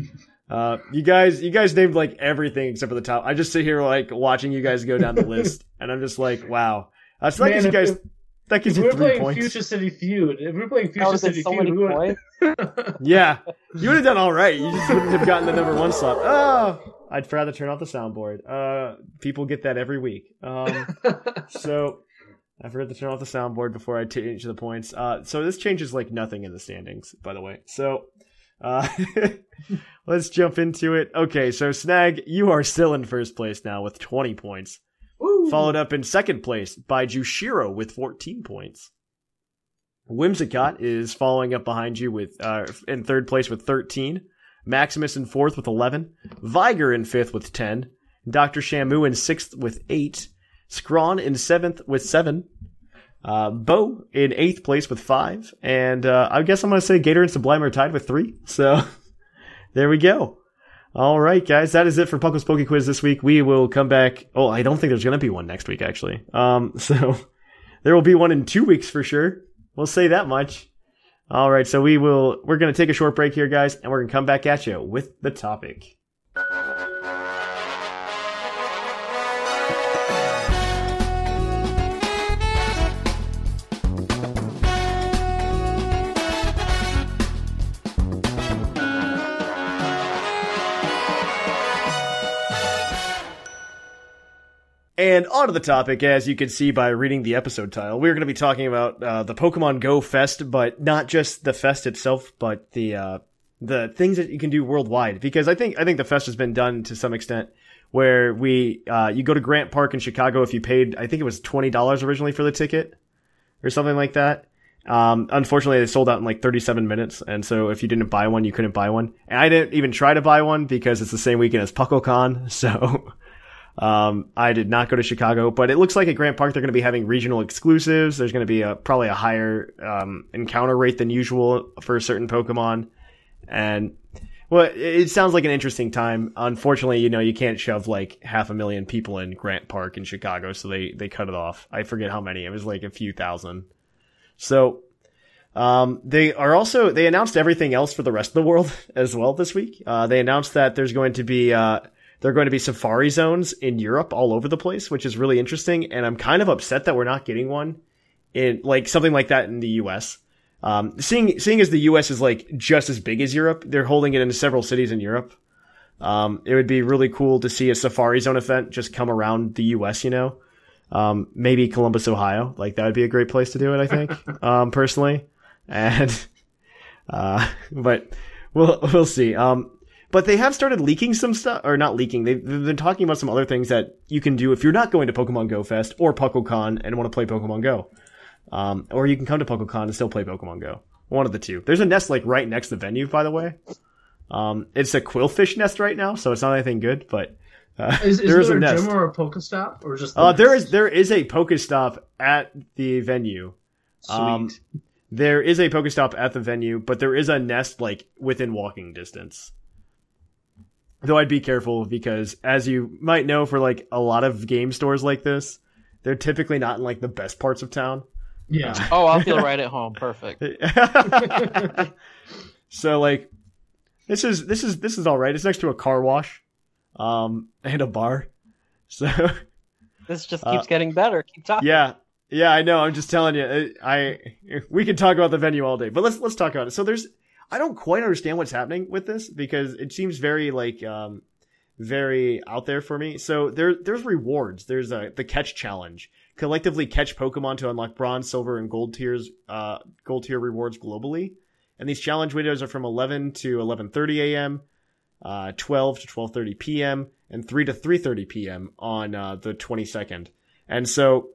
uh, you guys, you guys named like everything except for the top. I just sit here like watching you guys go down the list and I'm just like, wow. Uh, so
Man,
you guys,
if-
that
If
gives
we
you
were
three
playing
points.
Future City Feud, if we were playing Future
would
City
so
Feud, we would.
Yeah, you would have done all right. You just wouldn't have gotten the number one slot. Oh, I'd rather turn off the soundboard. Uh, people get that every week. Um, so I forgot to turn off the soundboard before I change the points. Uh, so this changes like nothing in the standings, by the way. So, uh, let's jump into it. Okay, so Snag, you are still in first place now with 20 points. Followed up in second place by Jushiro with 14 points. Whimsicott is following up behind you with uh, in third place with 13. Maximus in fourth with 11. Viger in fifth with 10. Dr. Shamu in sixth with 8. Scrawn in seventh with 7. Uh, Bo in eighth place with 5. And uh, I guess I'm going to say Gator and Sublime are tied with 3. So there we go. All right, guys, that is it for Puckle's Poke Quiz this week. We will come back. Oh, I don't think there's going to be one next week, actually. Um, so there will be one in two weeks for sure. We'll say that much. All right, so we will. We're going to take a short break here, guys, and we're going to come back at you with the topic. And onto the topic, as you can see by reading the episode title, we're going to be talking about uh, the Pokemon Go Fest, but not just the fest itself, but the uh, the things that you can do worldwide. Because I think I think the fest has been done to some extent, where we uh, you go to Grant Park in Chicago if you paid I think it was twenty dollars originally for the ticket, or something like that. Um, unfortunately, they sold out in like 37 minutes, and so if you didn't buy one, you couldn't buy one. And I didn't even try to buy one because it's the same weekend as PuckleCon, so um, I did not go to Chicago. But it looks like at Grant Park they're going to be having regional exclusives. There's going to be a probably a higher um, encounter rate than usual for certain Pokemon, and well, it sounds like an interesting time. Unfortunately, you know, you can't shove like half a million people in Grant Park in Chicago, so they they cut it off. I forget how many. It was like a few thousand. So, um, they are also, they announced everything else for the rest of the world as well this week. Uh, they announced that there's going to be, uh, there are going to be safari zones in Europe all over the place, which is really interesting. And I'm kind of upset that we're not getting one in like something like that in the US. Um, seeing, seeing as the US is like just as big as Europe, they're holding it in several cities in Europe. Um, it would be really cool to see a safari zone event just come around the US, you know? Um, maybe Columbus, Ohio. Like that would be a great place to do it. I think, um, personally, and uh, but we'll we'll see. Um, but they have started leaking some stuff, or not leaking. They've, they've been talking about some other things that you can do if you're not going to Pokemon Go Fest or PuckleCon and want to play Pokemon Go. Um, or you can come to PuckleCon and still play Pokemon Go. One of the two. There's a nest like right next to the venue, by the way. Um, it's a Qwilfish nest right now, so it's not anything good, but uh,
Is, is
there is
there
a nest.
gym or a Pokestop or just? the
Uh, there is there is a Pokestop at the venue.
Sweet.
Um, there is a Pokestop at the venue, but there is a nest like within walking distance. Though I'd be careful because, as you might know, for like a lot of game stores like this, they're typically not in like the best parts of town.
yeah.
Oh, I'll feel right at home. Perfect.
so like, this is this is this is all right. It's next to a car wash, um, and a bar. So
This just
Uh,
keeps getting better. Keep talking.
Yeah, yeah, I know. I'm just telling you. uh, I we can talk about the venue all day, but let's let's talk about it. So there's, I don't quite understand what's happening with this because it seems very like um, very out there for me. So there there's rewards. There's a the catch challenge. Collectively catch Pokemon to unlock bronze, silver, and gold tiers, uh, gold tier rewards globally. And these challenge windows are from 11 to 11:30 a.m., uh, 12 to 12:30 p.m., and 3 to 3:30 p.m. on uh, the 22nd. And so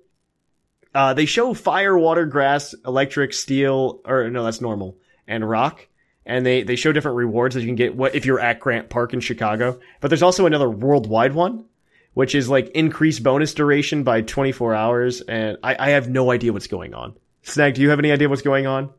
uh, they show fire, water, grass, electric, steel, or no, that's normal, and rock. And they, they show different rewards that you can get what if you're at Grant Park in Chicago. But there's also another worldwide one, which is like increased bonus duration by 24 hours. And I, I have no idea what's going on. Snag, do you have any idea what's going on?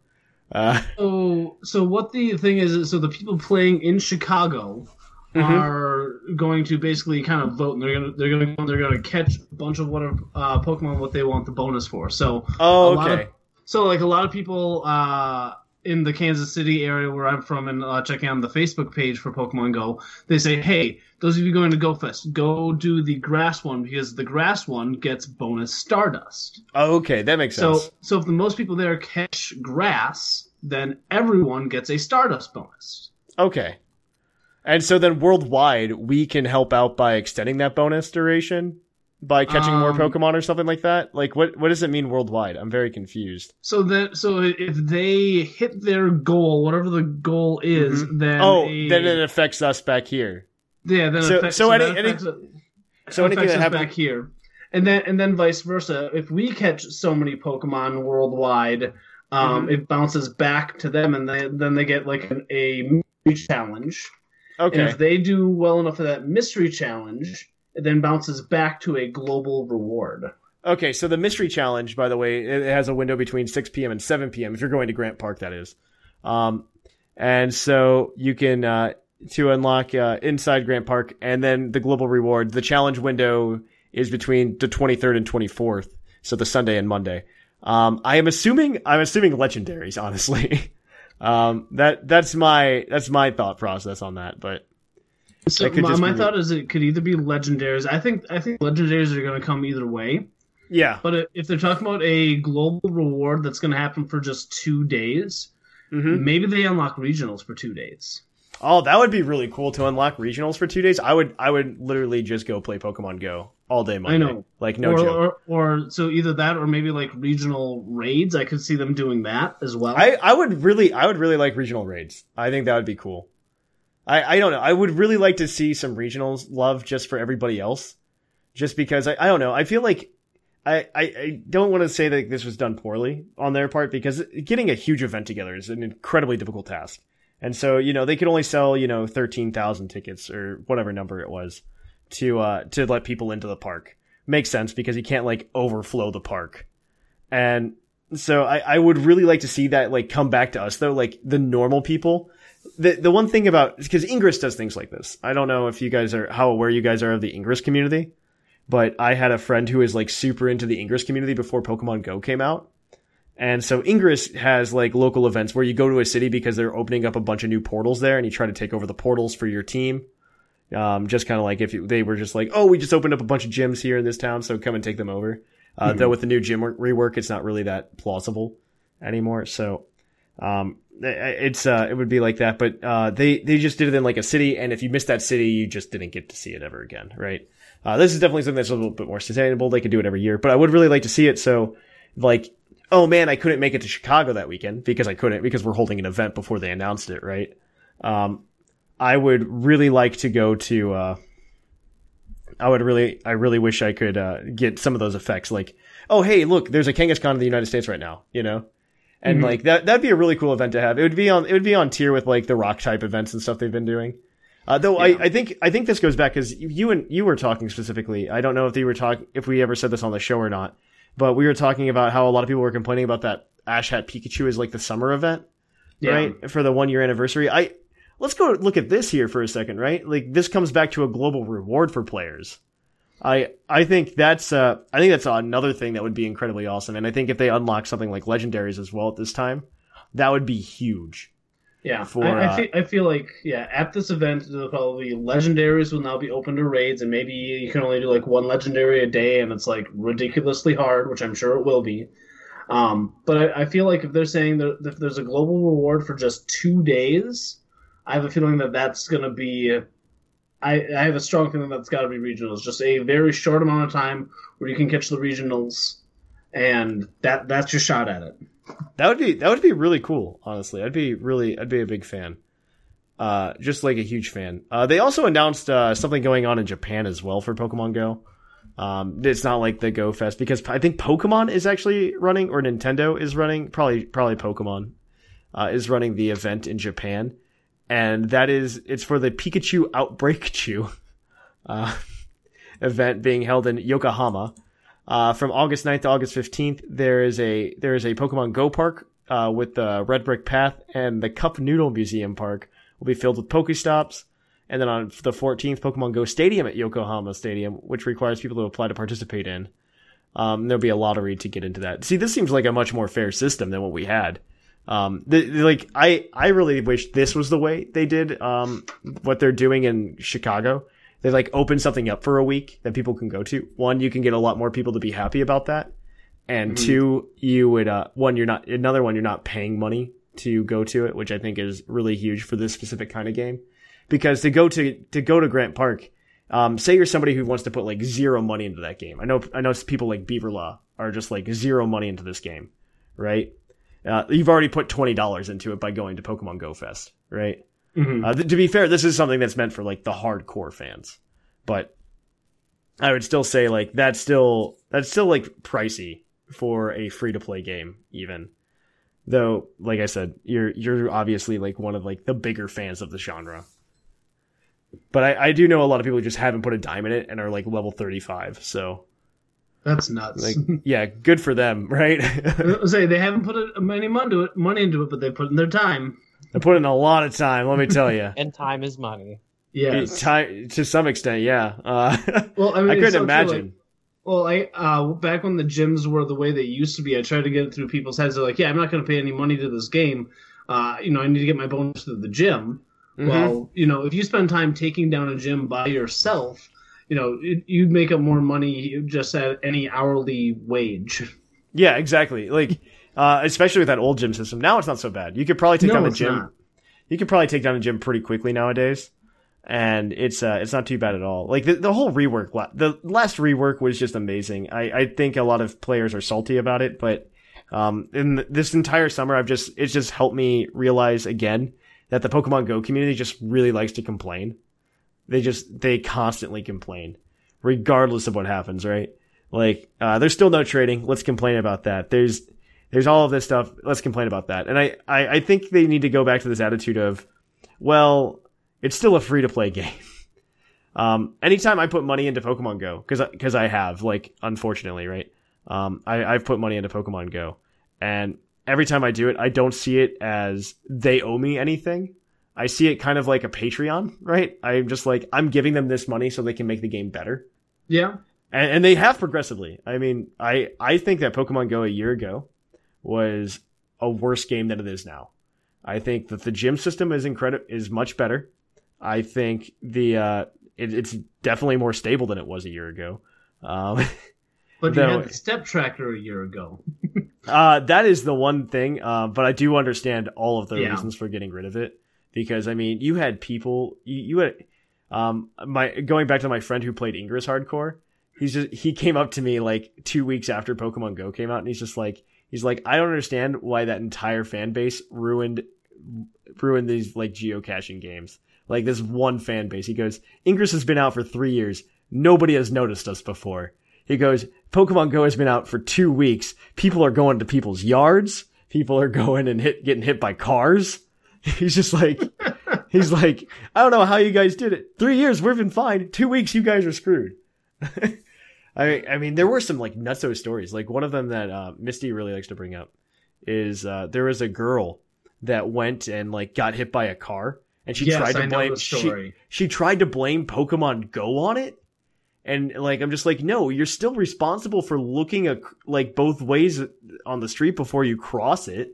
Uh,
So, so what the thing is, is so the people playing in Chicago
Mhm.
are going to basically kind of vote, and they're gonna they're gonna they're gonna catch a bunch of what uh, Pokemon what they want the bonus for. So,
oh,
lot of-
okay.
so like a lot of people uh, in the Kansas City area where I'm from, and uh, checking on the Facebook page for Pokemon Go, they say, hey, those of you going to Go Fest, go do the grass one because the grass one gets bonus Stardust.
Oh, okay, that makes sense.
So, so if the most people there catch grass, then everyone gets a Stardust bonus.
Okay. And so then worldwide, we can help out by extending that bonus duration by catching more
Um,
Pokemon or something like that. Like, what what does it mean worldwide? I'm very confused.
So that so if they hit their goal, whatever the goal is, then
oh,
a-
then it affects us back here.
yeah, then
so-
affects,
so any-
that
any-
affects,
So anything
affects
that
us
happens,
back here, and then and then vice versa. If we catch so many Pokemon worldwide, um,
Mhm.
it bounces back to them, and they, then they get like an, a mystery challenge. And
okay,
if they do well enough for that mystery challenge, it then bounces back to a global reward.
okay. So the mystery challenge, by the way, it has a window between 6 p.m. and 7 p.m. If you're going to Grant Park, that is. Um, and so you can uh, to unlock uh, inside Grant Park, and then the global reward. The challenge window is between the 23rd and 24th, so the Sunday and Monday. Um, I am assuming I'm assuming legendaries, honestly. um, that that's my that's my thought process on that, but
So my, my thought is it could either be legendaries. I think I think legendaries are going to come either way.
yeah,
But if they're talking about a global reward that's going to happen for just two days,
hmm
maybe they unlock regionals for two days.
Oh, that would be really cool to unlock regionals for two days. I would, I would literally just go play Pokemon Go all day Monday.
know.
like no
or,
joke.
or or so either that or maybe like regional raids. I could see them doing that as well.
I, I would really, I would really like regional raids. I think that would be cool. I, I don't know. I would really like to see some regionals love just for everybody else. Just because I, I don't know. I feel like I, I, I don't want to say that this was done poorly on their part because getting a huge event together is an incredibly difficult task. And so, you know, they could only sell, you know, 13,000 tickets or whatever number it was to, uh, to let people into the park. Makes sense because you can't like overflow the park. And so I, I would really like to see that like come back to us though, like the normal people. The the one thing about because Ingress does things like this. I don't know if you guys are how aware you guys are of the Ingress community, but I had a friend who is like super into the Ingress community before Pokemon Go came out. And so Ingress has like local events where you go to a city because they're opening up a bunch of new portals there and you try to take over the portals for your team. Um, just kind of like if you, they were just like, oh, we just opened up a bunch of gyms here in this town, so come and take them over. Uh, Though with the new gym rework, it's not really that plausible anymore. So, um, it's uh, it would be like that. But uh, they they just did it in like a city, and if you missed that city, you just didn't get to see it ever again, right? Uh, this is definitely something that's a little bit more sustainable. They could do it every year, but I would really like to see it. So, like, oh man, I couldn't make it to Chicago that weekend because I couldn't because we're holding an event before they announced it, right? Um, I would really like to go to. Uh, I would really, I really wish I could uh, get some of those effects. Like, oh hey, look, there's a Kangaskhan in the United States right now, you know, and
Mhm.
like that that'd be a really cool event to have. It would be on, it would be on tier with like the rock type events and stuff they've been doing. Uh, though
Yeah.
I, I think I think this goes back because you and you were talking specifically. I don't know if they were talking if we ever said this on the show or not, but we were talking about how a lot of people were complaining about that Ash Hat Pikachu is like the summer event
Yeah.
right? For the one year anniversary. I let's go look at this here for a second, right? Like this comes back to a global reward for players. I I think that's uh I think that's another thing that would be incredibly awesome. And I think if they unlock something like legendaries as well at this time, that would be huge.
Yeah,
for,
I,
uh,
I, feel, I feel like yeah, at this event, there'll probably legendaries will now be open to raids, and maybe you can only do like one legendary a day, and it's like ridiculously hard, which I'm sure it will be. Um, but I, I feel like if they're saying that if there's a global reward for just two days, I have a feeling that that's going to be. I, I have a strong feeling that's got to be regionals. Just a very short amount of time where you can catch the regionals, and that that's your shot at it.
That would be that would be really cool, honestly. I'd be really I'd be a big fan. Uh just like a huge fan. Uh they also announced uh something going on in Japan as well for Pokemon Go. Um it's not like the Go Fest because I think Pokemon is actually running or Nintendo is running, probably probably Pokemon uh is running the event in Japan. And that is it's for the Pikachu Outbreak Chew uh event being held in Yokohama. Uh, from August 9th to August 15th, there is a there is a Pokemon Go Park uh, with the Red Brick Path and the Cup Noodle Museum Park will be filled with Pokestops. And then on the 14th, Pokemon Go Stadium at Yokohama Stadium, which requires people to apply to participate in. Um, there'll be a lottery to get into that. See, this seems like a much more fair system than what we had. Um, the, the- like I, I really wish this was the way they did um, what they're doing in Chicago. They like open something up for a week that people can go to. One, you can get a lot more people to be happy about that, and
Mhm.
two, you would uh, one you're not another one you're not paying money to go to it, which I think is really huge for this specific kind of game. Because to go to to go to Grant Park, um, say you're somebody who wants to put like zero money into that game. I know I know people like Beaverlaw are just like zero money into this game, right? Uh, you've already put twenty dollars into it by going to Pokemon Go Fest, right?
Mhm.
Uh, th- to be fair, this is something that's meant for like the hardcore fans, but I would still say like that's still that's still like pricey for a free to play game, even though, like I said, you're you're obviously like one of like the bigger fans of the genre. But I, I do know a lot of people who just haven't put a dime in it and are like level thirty five. So
That's nuts.
like, yeah, good for them, right?
Say they haven't put any money into it, money into it, but they put in their time.
They put in a lot of time. Let me tell you.
And time is money.
Yeah,
Time to some extent, yeah. Uh,
Well, I mean,
I couldn't
so true,
imagine.
like- well, I uh, back when the gyms were the way they used to be, I tried to get it through people's heads. They're like, "Yeah, I'm not going to pay any money to this game. Uh, you know, I need to get my bonus to the gym."
Mhm.
Well, you know, if you spend time taking down a gym by yourself, you know, it, you'd make up more money just at any hourly wage.
Yeah, exactly. Like, uh, especially with that old gym system. Now it's not so bad. You could probably take
No,
down the gym.
not.
You could probably take down a gym pretty quickly nowadays, and it's uh, it's not too bad at all. Like the, the whole rework, la- the last rework was just amazing. I, I think a lot of players are salty about it, but um, in this entire summer, I've just it's just helped me realize again that the Pokemon Go community just really likes to complain. They just they constantly complain, regardless of what happens, right? Like, uh, there's still no trading. Let's complain about that. There's there's all of this stuff. Let's complain about that. And I, I, I think they need to go back to this attitude of, well, it's still a free to play game. Um, anytime I put money into Pokemon Go, cause, cause I have, like, unfortunately, right? Um, I, I've put money into Pokemon Go and every time I do it, I don't see it as they owe me anything. I see it kind of like a Patreon, right? I'm just like, I'm giving them this money so they can make the game better.
Yeah.
And, and they have progressively. I mean, I, I think that Pokemon Go a year ago was a worse game than it is now. I think that the gym system is incredible, is much better. I think the, uh, it, it's definitely more stable than it was a year ago. Um,
But you
No.
had the step tracker a year ago.
Uh, that is the one thing. Uh, but I do understand all of the
Yeah.
reasons for getting rid of it because I mean, you had people, you, you had, um, my going back to my friend who played Ingress hardcore. He's just he came up to me like two weeks after Pokemon Go came out, and he's just like, he's like, I don't understand why that entire fan base ruined ruined these like geocaching games. Like this one fan base. He goes, Ingress has been out for three years. Nobody has noticed us before. He goes, Pokemon Go has been out for two weeks. People are going to people's yards. People are going and hit, getting hit by cars. He's just like, he's like, I don't know how you guys did it. Three years, we've been fine. Two weeks, you guys are screwed. I, I mean, there were some like nutso stories. Like one of them that uh, Misty really likes to bring up is uh, there was a girl that went and like got hit by a car, and she
yes,
tried to
I
blame
the
she, she tried to blame Pokemon Go on it. And like I'm just like, no, you're still responsible for looking a, like both ways on the street before you cross it.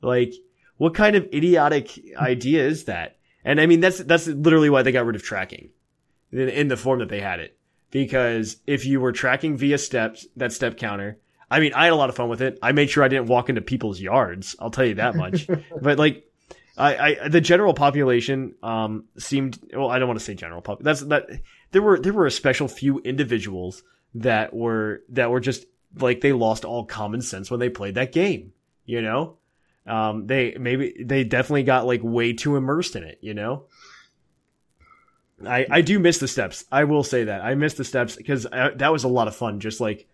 Like, what kind of idiotic idea is that? And I mean, that's that's literally why they got rid of tracking in, in the form that they had it. Because if you were tracking via steps, that step counter, I mean, I had a lot of fun with it. I made sure I didn't walk into people's yards. I'll tell you that much. but like, I, I, the general population, um, seemed, well, I don't want to say general pop. That's, that, there were, there were a special few individuals that were, that were just, like, they lost all common sense when they played that game, you know? Um, they, maybe, they definitely got, like, way too immersed in it, you know? I, I do miss the steps. I will say that. I miss the steps because that was a lot of fun. Just like,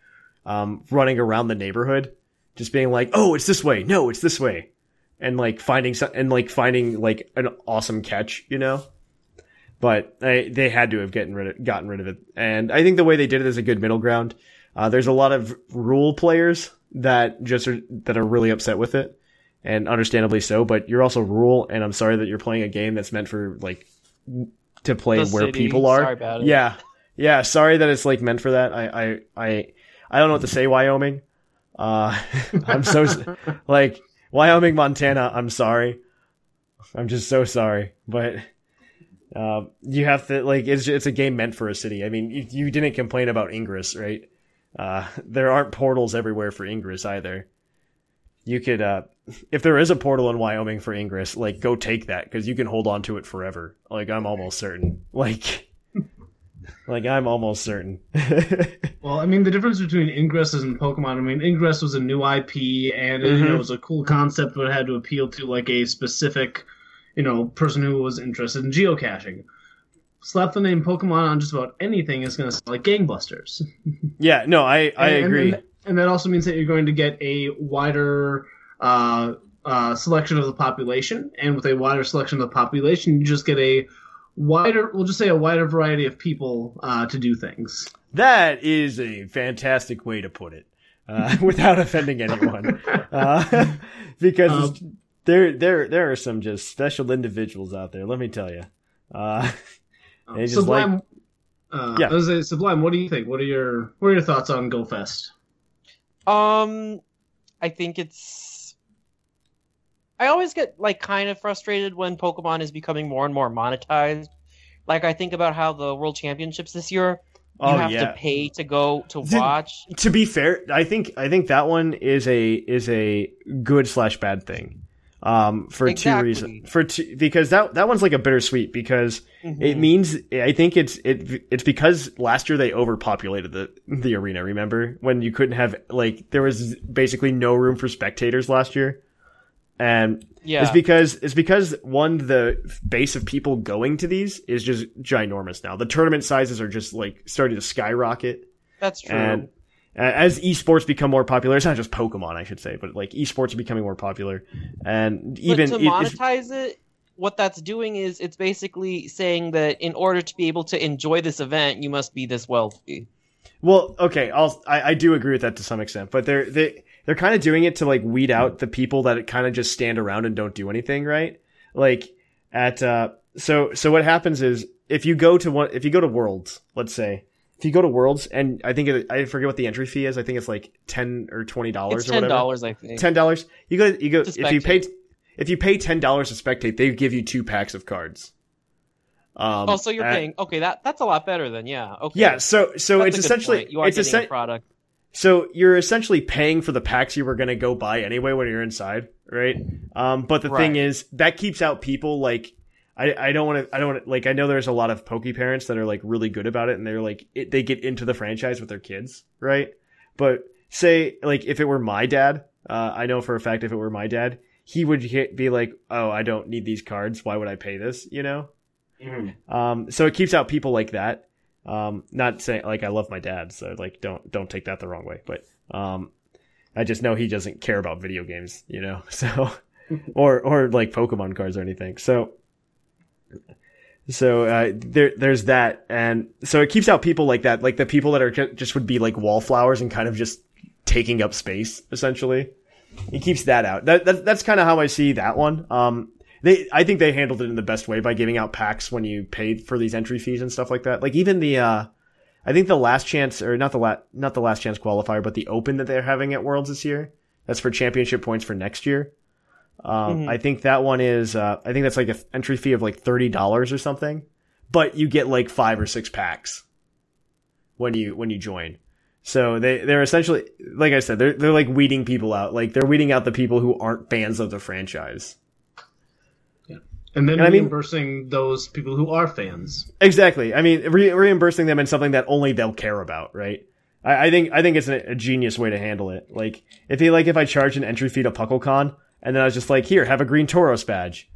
um, running around the neighborhood, just being like, oh, it's this way. No, it's this way. And like finding some, and like finding like an awesome catch, you know? But I, they had to have gotten rid of, gotten rid of it. And I think the way they did it is a good middle ground. Uh, there's a lot of rule players that just are, that are really upset with it and understandably so, but you're also rural. And I'm sorry that you're playing a game that's meant for like, to play
The
where
city,
people are.
sorry about it.
Yeah. Yeah. Sorry that it's like meant for that. I, I, I, I don't know what to say, Wyoming. Uh, I'm so, like, Wyoming, Montana, I'm sorry. I'm just so sorry. But, um, you have to, like, it's, it's a game meant for a city. I mean, you, you didn't complain about Ingress, right? Uh, there aren't portals everywhere for Ingress either. You could, uh, if there is a portal in Wyoming for Ingress, like, go take that, because you can hold on to it forever. Like, I'm almost certain. Like, like, I'm almost certain.
Well, I mean, the difference between Ingresses and Pokemon. I mean, Ingress was a new IP, and know,
Mhm.
it was a cool concept, but it had to appeal to like a specific, you know, person who was interested in geocaching. Slap the name Pokemon on just about anything is going to sell like gangbusters.
yeah, no, I, I
And-
agree.
And, and that also means that you're going to get a wider uh, uh, selection of the population, and with a wider selection of the population, you just get a wider, we'll just say a wider variety of people uh, to do things.
That is a fantastic way to put it, uh, without offending anyone, uh, because
Um,
there, there, there are some just special individuals out there. Let me tell you. Uh, They just
Sublime. uh,
Yeah.
I was say, Sublime. What do you think? What are your What are your thoughts on GoFest?
Um, I think it's. I always get like kind of frustrated when Pokemon is becoming more and more monetized. Like I think about how the World Championships this year, you
oh
have
yeah.
to pay to go to watch.
to be fair, I think I think that one is a is a good slash bad thing. Um, for
Exactly.
two reasons. For two, because that that one's like a bittersweet because
Mm-hmm.
it means I think it's it it's because last year they overpopulated the the arena. Remember when you couldn't have like there was basically no room for spectators last year, and
Yeah.
it's because it's because one the base of people going to these is just ginormous now. The tournament sizes are just like starting to skyrocket,
That's true.
and uh, as esports become more popular, it's not just Pokemon, I should say, but like esports are becoming more popular, and even
but to monetize it, what that's doing is it's basically saying that in order to be able to enjoy this event, you must be this wealthy.
Well, okay, I'll I, I do agree with that to some extent, but they're they they're kind of doing it to like weed out the people that kind of just stand around and don't do anything, right? Like at uh so so what happens is if you go to one if you go to Worlds, let's say if you go to Worlds and I think it, I forget what the entry fee is, I think it's like ten or twenty dollars or
ten dollars, I think.
Ten dollars. You go you go if you pay if you pay ten dollars to spectate, they give you two packs of cards. Um,
oh, so you're
at-
paying? Okay, that that's a lot better than yeah. Okay.
Yeah, so so
That's
it's essentially
you are
it's
getting a product.
So you're essentially paying for the packs you were going to go buy anyway when you're inside, right? Um, but the thing is that keeps out people like I, I don't want to I don't want to like I know there's a lot of pokey parents that are like really good about it and they're like it, they get into the franchise with their kids, right? But say like if it were my dad, uh, I know for a fact if it were my dad, he would hit, be like, "Oh, I don't need these cards. Why would I pay this?" You know. Um, so it keeps out people like that. Um, not saying like I love my dad, so like don't don't take that the wrong way. But um, I just know he doesn't care about video games, you know. So or or like Pokemon cards or anything. So so uh, there there's that, and so it keeps out people like that, like the people that are just would be like wallflowers and kind of just taking up space essentially. It keeps that out. That, that that's kind of how I see that one. Um, they I think they handled it in the best way by giving out packs when you paid for these entry fees and stuff like that. Like even the uh I think the last chance or not the la- not the last chance qualifier, but the open that they're having at Worlds this year. That's for championship points for next year. Um,
Mhm.
I think that one is uh I think that's like an entry fee of like thirty dollars or something. But you get like five or six packs when you when you join. So they they're essentially like I said, they're they're like weeding people out. Like they're weeding out the people who aren't fans of the franchise.
And then
And I mean-
reimbursing those people who are fans.
Exactly. I mean, re- reimbursing them in something that only they'll care about, right? I, I think I think it's a, a genius way to handle it. Like if you like, if I charge an entry fee to PuckleCon, and then I was just like, here, have a green Tauros badge.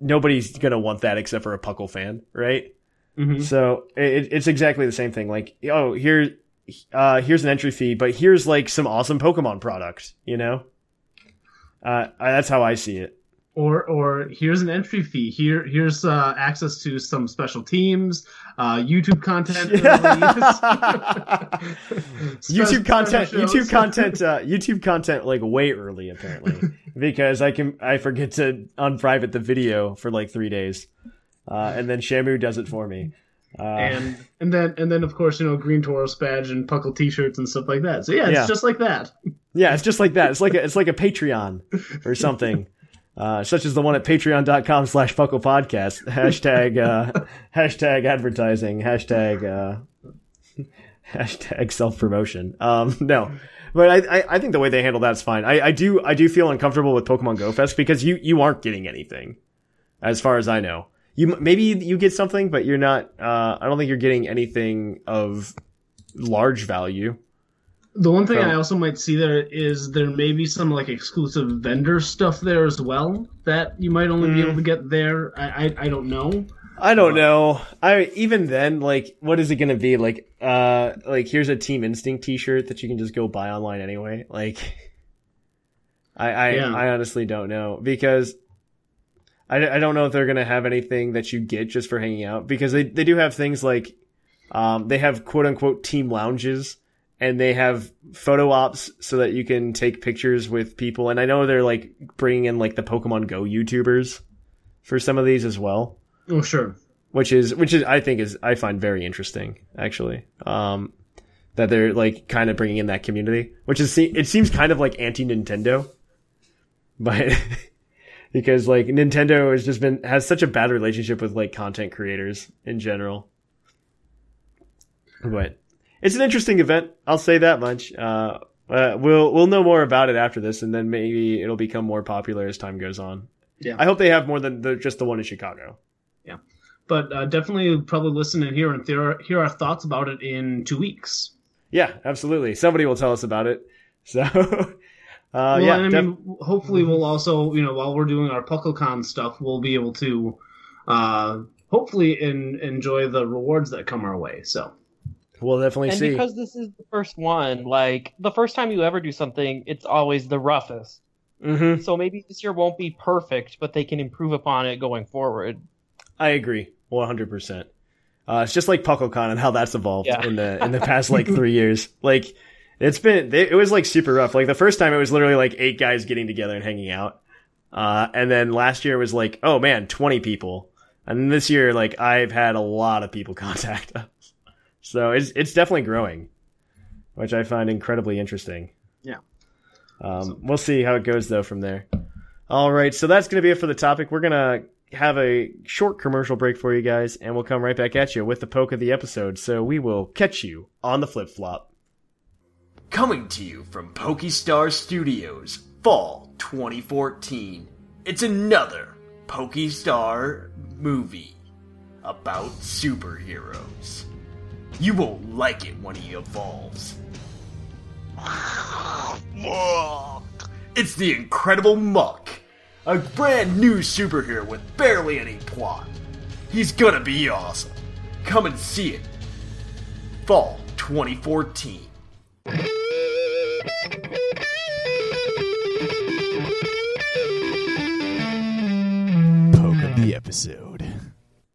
Nobody's gonna want that except for a Puckle fan, right?
Mhm.
So it, it's exactly the same thing. Like, oh, here, uh, here's an entry fee, but here's like some awesome Pokemon products. You know, uh, I, that's how I see it.
Or or here's an entry fee. Here here's uh, access to some special teams, uh, YouTube content.
YouTube content, YouTube content, uh, YouTube content like way early apparently because I can I forget to unprivate the video for like three days, uh, and then Shamu does it for me. Uh,
and and then and then of course you know green Tauros badge and Puckle T-shirts and stuff like that. So yeah, it's
Yeah.
just like that.
yeah, it's just like that. It's like a, it's like a Patreon or something. Uh, such as the one at patreon.com slash puckle podcast hashtag uh, hashtag advertising. Hashtag uh, hashtag self promotion um no. But I, I I think the way they handle that's fine. I, I do I do feel uncomfortable with Pokemon Go Fest because you you aren't getting anything as far as I know. You maybe you get something but you're not uh I don't think you're getting anything of large value
The one thing
So-
I also might see there is there may be some like exclusive vendor stuff there as well that you might only be
Mm.
able to get there. I I, I don't know.
I don't know. I even then, like, what is it gonna be? Like, uh, like here's a Team Instinct T-shirt that you can just go buy online anyway. Like, I, I,
Yeah.
I honestly don't know because I, I don't know if they're gonna have anything that you get just for hanging out because they they do have things like, um, they have quote unquote team lounges and they have photo ops so that you can take pictures with people. And I know they're like bringing in like the Pokemon Go YouTubers for some of these as well
Oh sure.
which is which is I think is I find very interesting actually. Um, that they're like kind of bringing in that community, which is it seems kind of like anti Nintendo, but because like Nintendo has just been has such a bad relationship with like content creators in general. But it's an interesting event. I'll say that much. Uh, uh, we'll we'll know more about it after this, and then maybe it'll become more popular as time goes on.
Yeah.
I hope they have more than the, just the one in Chicago.
Yeah, but uh, definitely, probably listen and hear and hear, hear our thoughts about it in two weeks.
Yeah, absolutely. Somebody will tell us about it. So, uh,
well,
yeah,
and I
def-
mean, hopefully, we'll also, you know, while we're doing our PuckleCon stuff, we'll be able to, uh, hopefully, in, enjoy the rewards that come our way. So,
we'll definitely
and
see.
because this is the first one, like the first time you ever do something, it's always the roughest.
hmm
So maybe this year won't be perfect, but they can improve upon it going forward.
I agree, one hundred percent. Uh, it's just like PuckleCon and how that's evolved
Yeah.
in the in the past like three years. Like it's been, it was like super rough. Like the first time it was literally like eight guys getting together and hanging out, uh, and then last year was like, oh man, twenty people, and this year like I've had a lot of people contact. So it's it's definitely growing, which I find incredibly interesting.
Yeah.
Um, we'll see how it goes though from there. All right, so that's gonna be it for the topic. We're gonna have a short commercial break for you guys, and we'll come right back at you with the poke of the episode. So we will catch you on the flip flop. Coming to you from Pokestar Studios, Fall 2014. It's another Pokestar movie about superheroes. You won't like it when he evolves. It's the Incredible Muck, a brand new superhero with barely any plot. He's gonna be awesome. Come and see it. Fall 2014.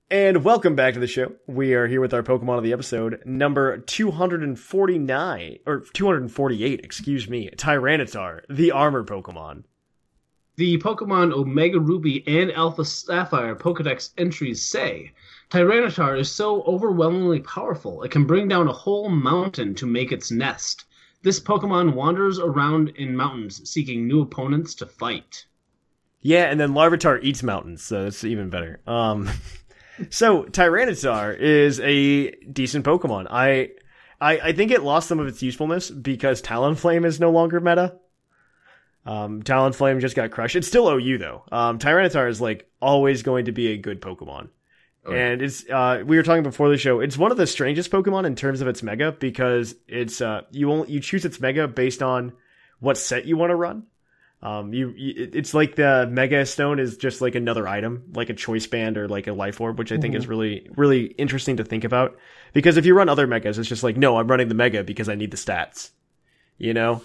And welcome back to the show. We are here with our Pokemon of the episode, number 249, or 248, excuse me, Tyranitar, the armor Pokemon.
the Pokemon Omega Ruby and Alpha Sapphire Pokedex entries say Tyranitar is so overwhelmingly powerful it can bring down a whole mountain to make its nest. This Pokemon wanders around in mountains seeking new opponents to fight.
Yeah, and then Larvitar eats mountains, so that's even better. Um, so Tyranitar is a decent Pokemon. I, I, I think it lost some of its usefulness because Talonflame is no longer meta. Um, Talonflame just got crushed. It's still OU though. Um, Tyranitar is like always going to be a good Pokemon. And it's uh we were talking before the show. It's one of the strangest Pokemon in terms of its mega because it's uh you only you choose its mega based on what set you want to run. Um, you, you, it's like the Mega Stone is just like another item, like a Choice Band or like a Life Orb, which I think is really really interesting to think about. Because if you run other Megas, it's just like no, I'm running the Mega because I need the stats. You know,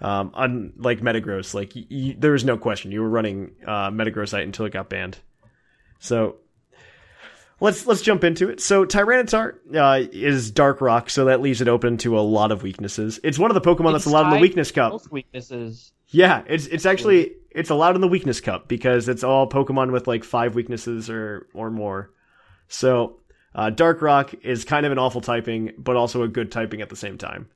um, unlike Metagross, like y- y- there was no question you were running uh, Metagrossite until it got banned. So let's let's jump into it. So Tyranitar uh, is Dark Rock, so that leaves it open to a lot of weaknesses. It's one of the Pokemon that's allowed in the Weakness Cup.
Most weaknesses.
Yeah, it's it's actually it's allowed in the weakness cup because it's all Pokemon with like five weaknesses or or more. So uh, Dark Rock is kind of an awful typing, but also a good typing at the same time.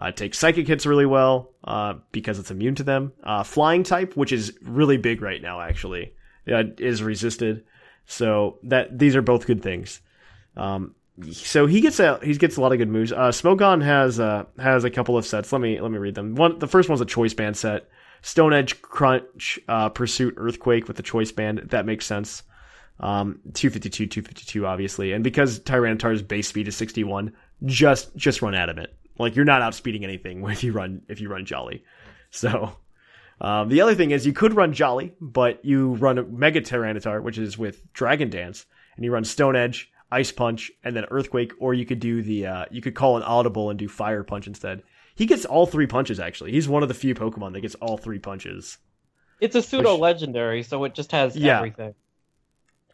Uh, it takes psychic hits really well uh, because it's immune to them. Uh, flying type, which is really big right now, actually, uh, is resisted. So that these are both good things. Um, so he gets a he gets a lot of good moves. Uh, Smogon has uh, has a couple of sets. Let me let me read them. One the first one's a choice band set. Stone Edge, Crunch, uh, Pursuit, Earthquake with the choice band. That makes sense. Um, 252, 252, obviously, and because Tyranitar's base speed is 61, just just run Adamant. Like you're not outspeeding anything if you run if you run Jolly. So um, the other thing is you could run Jolly, but you run Mega Tyranitar, which is with Dragon Dance, and you run Stone Edge, Ice Punch, and then Earthquake, or you could do the uh, you could call an Audible and do Fire Punch instead. He gets all three punches actually. He's one of the few Pokemon that gets all three punches.
It's a pseudo legendary, so it just has
Yeah.
everything.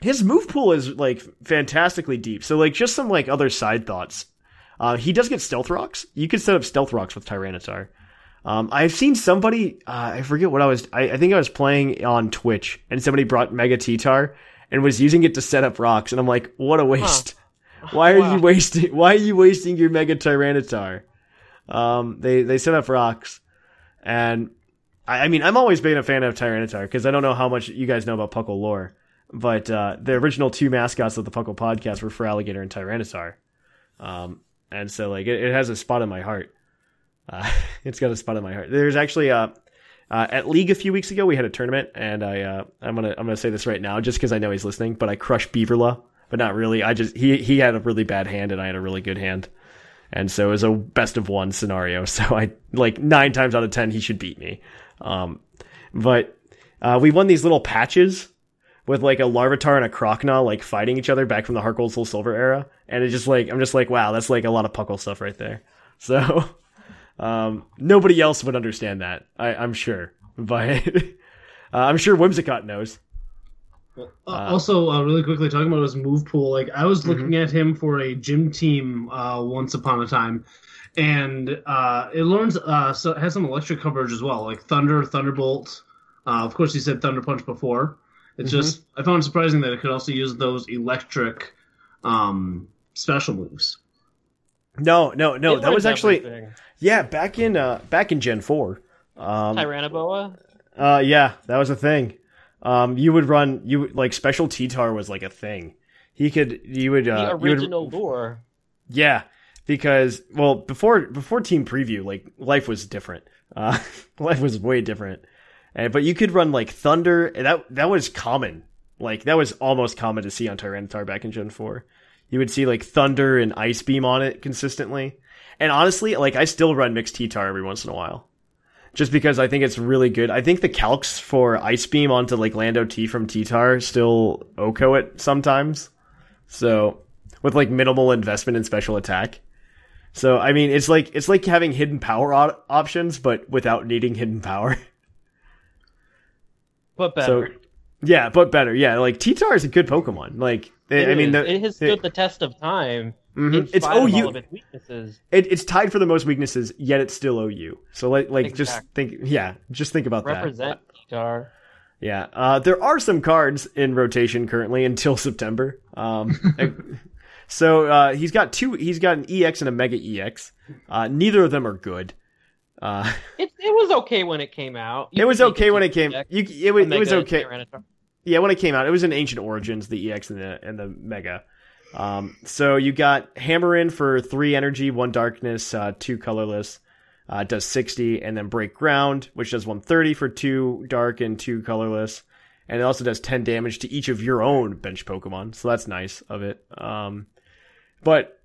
His move pool is like fantastically deep. So like just some like other side thoughts. Uh, he does get Stealth Rocks. You could set up Stealth Rocks with Tyranitar. Um, I've seen somebody, uh, I forget what I was, I, I think I was playing on Twitch and somebody brought Mega T-Tar and was using it to set up rocks. And I'm like, what a waste. Why are
Wow.
you wasting, why are you wasting your Mega Tyranitar? Um, they, they set up rocks and I, I mean, I'm always been a fan of Tyranitar because I don't know how much you guys know about Puckle lore, but, uh, the original two mascots of the Puckle podcast were Feraligatr and Tyranitar. Um, and so like it, it has a spot in my heart. Uh, it's got a spot in my heart. There's actually uh, uh, at League a few weeks ago we had a tournament, and I uh, I'm gonna I'm gonna say this right now just because I know he's listening, but I crushed Beaverla, but not really. I just he he had a really bad hand and I had a really good hand, and so it was a best of one scenario. So I like nine times out of ten he should beat me. Um, but uh, we won these little patches with like a Larvitar and a Croconaw like fighting each other back from the Heart Gold Soul Silver era, and it's just like I'm just like wow, that's like a lot of Puckle stuff right there. So um, nobody else would understand that, I, I'm sure, but uh, I'm sure Whimsicott knows.
Uh, also, uh, really quickly talking about his move pool, like I was looking
Mm-hmm.
at him for a gym team uh, once upon a time, and uh, it learns uh, so it has some electric coverage as well, like Thunder, Thunderbolt. Uh, of course, he said Thunder Punch before. It's
Mm-hmm.
just I found it surprising that it could also use those electric um, special moves.
No, no, no,
It
that was actually
everything.
Yeah back in uh back in Gen four. Um,
Tyrannoboa.
Uh, yeah, that was a thing. Um, you would run you like special T-Tar was like a thing. He could you would
The
uh, would-
original lure.
yeah because well before before Team Preview like life was different. Uh, life was way different. And but you could run like Thunder. and That that was common. Like that was almost common to see on Tyranitar back in Gen four. You would see like Thunder and Ice Beam on it consistently. And honestly, like I still run mixed T-Tar every once in a while just because I think it's really good. I think the calcs for Ice Beam onto like Lando T from T-Tar still OKO it sometimes. So with like minimal investment in special attack. So I mean, it's like it's like having hidden power op- options, but without needing hidden power.
But
So
better.
yeah, but better. Yeah, like T-Tar is a good Pokemon. Like I
It
I mean, the,
it has stood the test of time.
Mhm.
In
it's OU.
all of its weaknesses.
It, it's tied for the most weaknesses, yet it's still OU. So like, like just think, yeah, just think about that.
Represent guitar.
Yeah, uh, there are some cards in rotation currently until September. Um, so uh, he's got two. He's got an EX and a Mega EX. Uh, neither of them are good. Uh,
It, it was okay when it came out. You
it was okay when it came.
deck,
You, it, was, it was okay. Yeah, when it came out, it was in Ancient Origins, the EX and the and the Mega. Um, so you got Hammer in for three energy, one darkness, uh, two colorless, uh, does sixty, and then Break Ground, which does one thirty for two dark and two colorless, and it also does ten damage to each of your own bench Pokemon. So that's nice of it. Um, but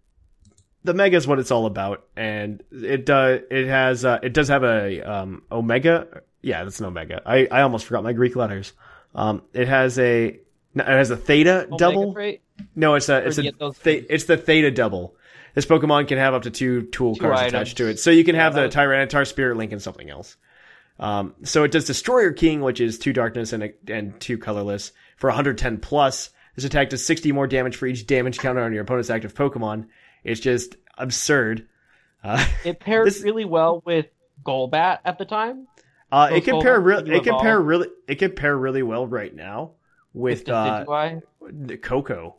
the Mega is what it's all about, and it does it has uh, it does have a um, Omega. Yeah, that's an Omega. I I almost forgot my Greek letters. Um, it has a it has a Theta
Omega
double.
Freight?
No, it's a it's a th- it's the Theta double. This Pokemon can have up to two tool
Two
cards
items.
attached to it, so you can
Yeah,
have the Tyranitar, Spirit Link, and something else. Um, so it does Destroyer King, which is two darkness and a, and two colorless for 110 plus. This attack does 60 more damage for each damage counter on your opponent's active Pokemon. It's just absurd. Uh,
It paired
This-
really well with Golbat at the time.
uh, it can pair
Pokemon
real,
can
it can pair really, it can pair really well right now with
the
uh, the Koko,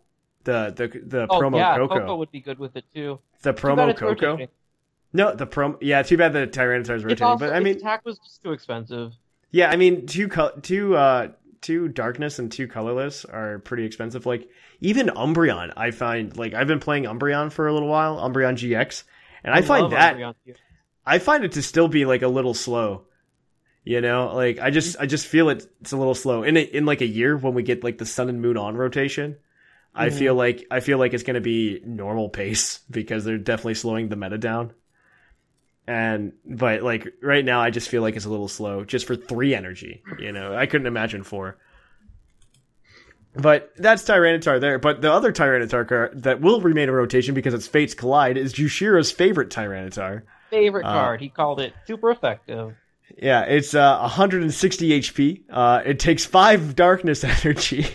the the the
Oh
promo
yeah,
Koko,
Koko would be good with it too.
the promo Koko.
rotating.
No, the promo. Yeah, too bad the Tyranitar is rotating.
also,
but I mean,
attack was just too expensive.
yeah, I mean, two co- two uh two darkness and two colorless are pretty expensive. Like even Umbreon, I find like I've been playing Umbreon for a little while, Umbreon GX, and I, find that
Umbreon.
I find it to still be like a little slow. You know, like I just I just feel it, it's a little slow. In a, in like a year when we get like the Sun and Moon on rotation, I
Mhm.
feel like I feel like it's going to be normal pace because they're definitely slowing the meta down. And but like right now, I just feel like it's a little slow just for three energy. You know, I couldn't imagine four. But that's Tyranitar there. But the other Tyranitar card that will remain in rotation because it's Fates Collide is Jushira's favorite Tyranitar.
Favorite
Uh,
card. He called it super effective.
Yeah, it's uh, 160 HP. Uh, it takes five darkness energy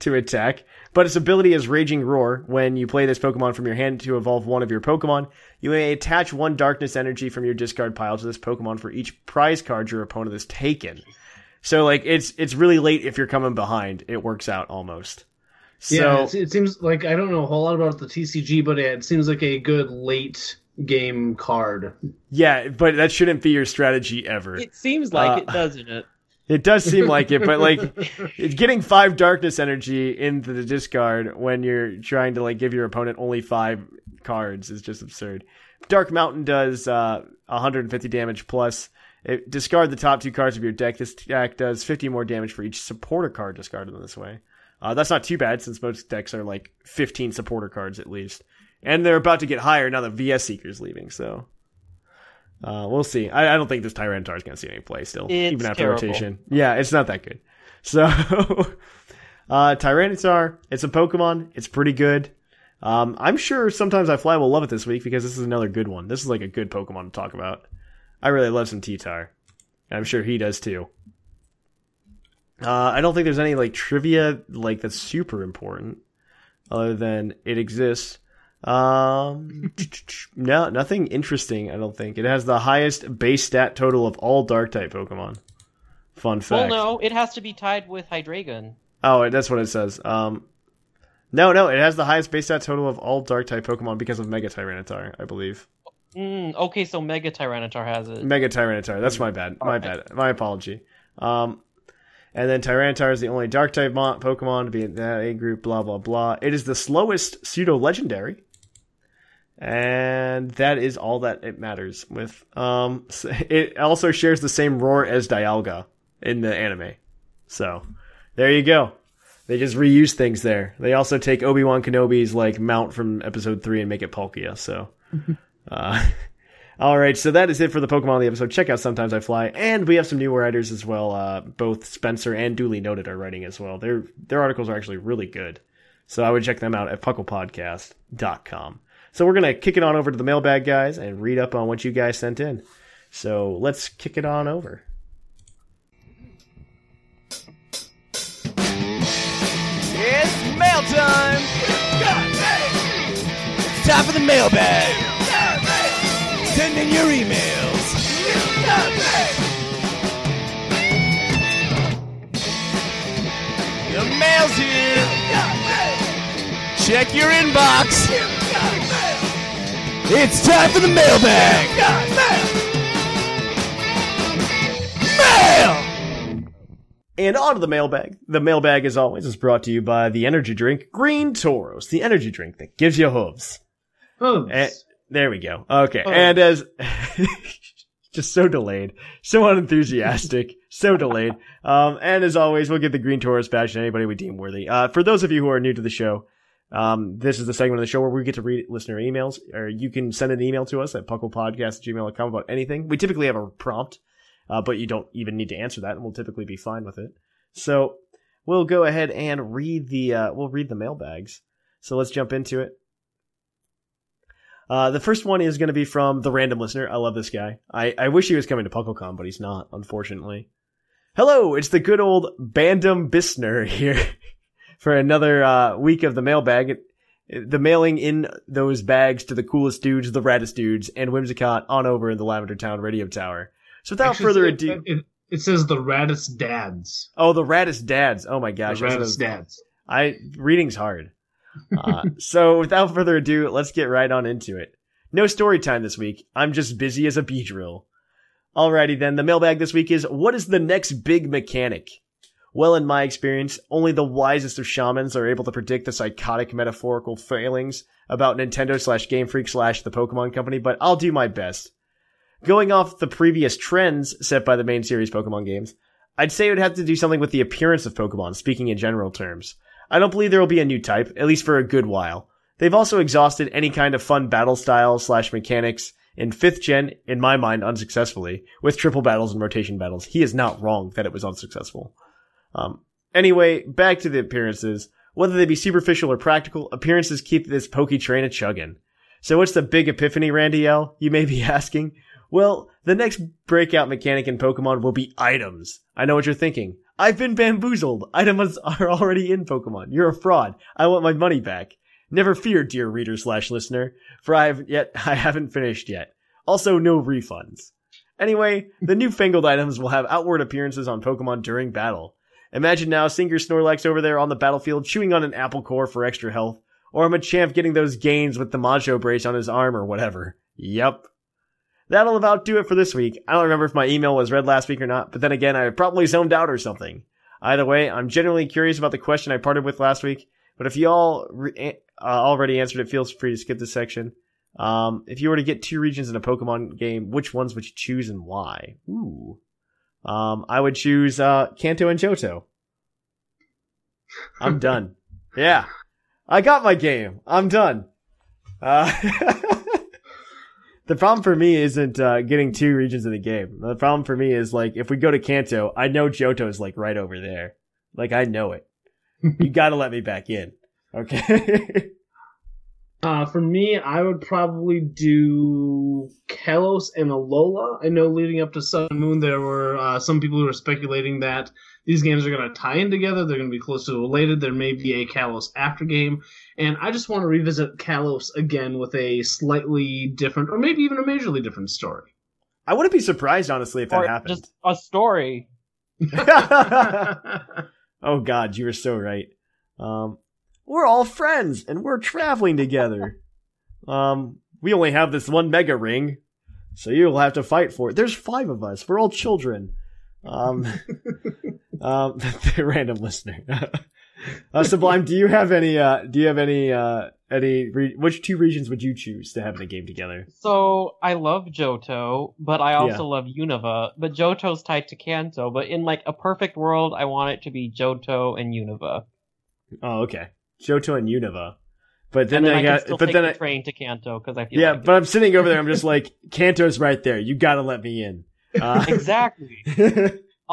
to attack, but its ability is Raging Roar. When you play this Pokemon from your hand to evolve one of your Pokemon, you may attach one darkness energy from your discard pile to this Pokemon for each prize card your opponent has taken. So like it's it's really late if you're coming behind. It works out almost. So
yeah, it's, it seems like I don't know a whole lot about the TCG, but it seems like a good late game card.
yeah, but that shouldn't be your strategy ever.
It seems like
Uh,
it, doesn't it?
It does seem like it, but like it's getting five darkness energy into the discard when you're trying to like give your opponent only five cards is just absurd. Dark Mountain does uh, 150 damage plus. It, discard the top two cards of your deck. This deck does 50 more damage for each supporter card discarded in this way. Uh, that's not too bad since most decks are like 15 supporter cards at least. And they're about to get higher now that VS Seeker's leaving, so. Uh, we'll see. I, I don't think this Tyranitar is going to see any play still,
It's
even after
terrible.
rotation. Yeah, it's not that good. So, uh, Tyranitar, it's a Pokemon. It's pretty good. Um, I'm sure sometimes I fly will love it this week because this is another good one. This is like a good Pokemon to talk about. I really love some T-Tar. And I'm sure he does too. Uh, I don't think there's any like trivia like that's super important, other than it exists. Um, no, nothing interesting. I don't think it has the highest base stat total of all Dark type Pokemon. Fun fact.
Well, no, it has to be tied with Hydreigon.
Oh, that's what it says. Um, no, no, it has the highest base stat total of all Dark type Pokemon because of Mega Tyranitar, I believe.
Mm, okay, so Mega Tyranitar has it.
Mega Tyranitar. That's my bad. My bad. My apology. Um, and then Tyranitar is the only Dark type Pokemon to be in that A group. Blah blah blah. It is the slowest pseudo legendary, and that is all that it matters with. Um, it also shares the same roar as Dialga in the anime. So there you go. They just reuse things there. They also take Obi Wan Kenobi's like mount from Episode Three and make it Palkia. So. Uh, all right, so that is it for the Pokemon of the episode. Check out Sometimes I Fly, and we have some new writers as well. Uh, both Spencer and Dooley Noted are writing as well. Their their articles are actually really good, so I would check them out at pucklepodcast.com. So we're gonna kick it on over to the mailbag guys and read up on what you guys sent in. So let's kick it on over.
It's mail time! It's time for the mailbag! Send in your emails! The mail's here! Check your inbox! It's time for the mailbag! Mail! mail.
And on to the mailbag. The mailbag, as always, is brought to you by the energy drink Green Tauros, the energy drink that gives you hooves.
Oh,
Eh, there we go. Okay.
Oh.
And as just so delayed, so unenthusiastic, so delayed. Um, and as always, we'll give the Green Tauros badge to anybody we deem worthy. Uh, for those of you who are new to the show, um, this is the segment of the show where we get to read listener emails, or you can send an email to us at pucklepodcast@gmail.com about anything. We typically have a prompt, uh, but you don't even need to answer that, and we'll typically be fine with it. So we'll go ahead and read the uh, we'll read the mailbags. So let's jump into it. Uh, the first one is going to be from the random listener. I love this guy. I, I wish he was coming to PuckleCon, but he's not, unfortunately. Hello, it's the good old Bandom Bistner here for another uh, week of the mailbag. The mailing in those bags to the coolest dudes, the raddest dudes, and Whimsicott on over in the Lavender Town radio tower. So without
actually,
further ado,
it, it says the raddest dads.
oh, the raddest dads. Oh my gosh,
the raddest dads.
I reading's hard. Uh, so without further ado, let's get right on into it. No story time this week. I'm just busy as a Beedrill. Alrighty then, the mailbag this week is what is the next big mechanic? Well, in my experience, only the wisest of shamans are able to predict the psychotic metaphorical failings about Nintendo slash Game Freak slash the Pokemon Company, but I'll do my best. Going off the previous trends set by the main series Pokemon games, I'd say it would have to do something with the appearance of Pokemon, speaking in general terms. I don't believe there will be a new type, at least for a good while. They've also exhausted any kind of fun battle style slash mechanics in 5th gen, in my mind, unsuccessfully, with triple battles and rotation battles. He is not wrong that it was unsuccessful. Um, anyway, back to the appearances. Whether they be superficial or practical, appearances keep this pokey train a chugging. So what's the big epiphany, Randy L? You may be asking. Well, the next breakout mechanic in Pokemon will be items. I know what you're thinking. I've been bamboozled. Items are already in Pokemon. You're a fraud. I want my money back. Never fear, dear reader slash listener, for I have yet I haven't finished yet. Also, no refunds. Anyway, the newfangled items will have outward appearances on Pokemon during battle. Imagine now seeing your Snorlax over there on the battlefield chewing on an apple core for extra health, or a Machamp getting those gains with the Macho brace on his arm or whatever. Yep. That'll about do it for this week. I don't remember if my email was read last week or not, but then again, I probably zoned out or something. Either way, I'm genuinely curious about the question I parted with last week, But if you all re- uh, already answered it, feel free to skip this section. Um, if you were to get two regions in a Pokemon game, which ones would you choose and why? Ooh. Um, I would choose uh, Kanto and Johto. I'm done. Yeah. I got my game. I'm done. Uh, the problem for me isn't uh, getting two regions in the game. The problem for me is like if we go to Kanto, I know Johto is like right over there. Like I know it. you got to let me back in. Okay.
Uh, for me, I would probably do Kalos and Alola. I know leading up to Sun and Moon, there were uh, some people who were speculating that these games are going to tie in together. They're going to be closely related. There may be a Kalos after game. And I just want to revisit Kalos again with a slightly different, or maybe even a majorly different story.
I wouldn't be surprised, honestly, if that
or
happened.
just a story.
oh God, you were so right. Um, we're all friends and we're traveling together. Um, we only have this one mega ring, so you'll have to fight for it. There's five of us. We're all children. Um, um, random listener. uh, Sublime, do you have any? Uh, do you have any? Uh, any? Re- which two regions would you choose to have in a game together?
So I love Johto, but I also
Yeah.
love Unova. But Johto's tied to Kanto. But in like a perfect world, I want it to be Johto and Unova.
Oh, okay. Johto and Unova. But then,
and then
I
I,
got.
still
But then
the
I,
train to Kanto because I feel
yeah.
like
but I'm sitting over there. I'm just like, Kanto's right there. You got to let me in. Uh,
it. exactly.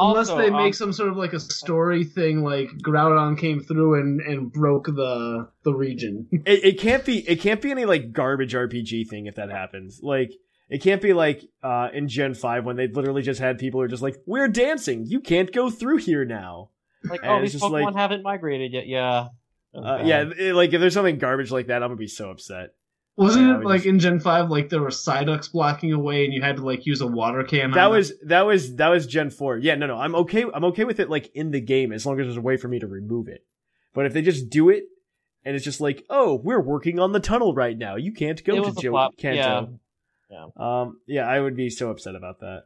Unless
Also,
they make
um,
some sort of like a story thing, like Groudon came through and, and broke the the region.
it, it can't be it can't be any like garbage RPG thing if that happens. Like it can't be like uh in Gen 5 when they literally just had people who are just like, We're dancing, you can't go through here now.
Like,
And
oh, these
just
Pokemon
like-
haven't migrated yet. Yeah. Oh,
Uh, yeah, it- like if there's something garbage like that, I'm gonna be so upset.
Wasn't
Yeah,
it like
just-
in Gen five, like there were Psyducks blocking away, and you had to like use a water can?
That
on
was that was that was Gen 4. Yeah, no no, I'm okay I'm okay with it like in the game as long as there's a way for me to remove it. But if they just do it and it's just like, "Oh, we're working on the tunnel right now. You can't go
It
to
was a
Joe
flop,
Kanto."
yeah.
Um, yeah, I would be so upset about that.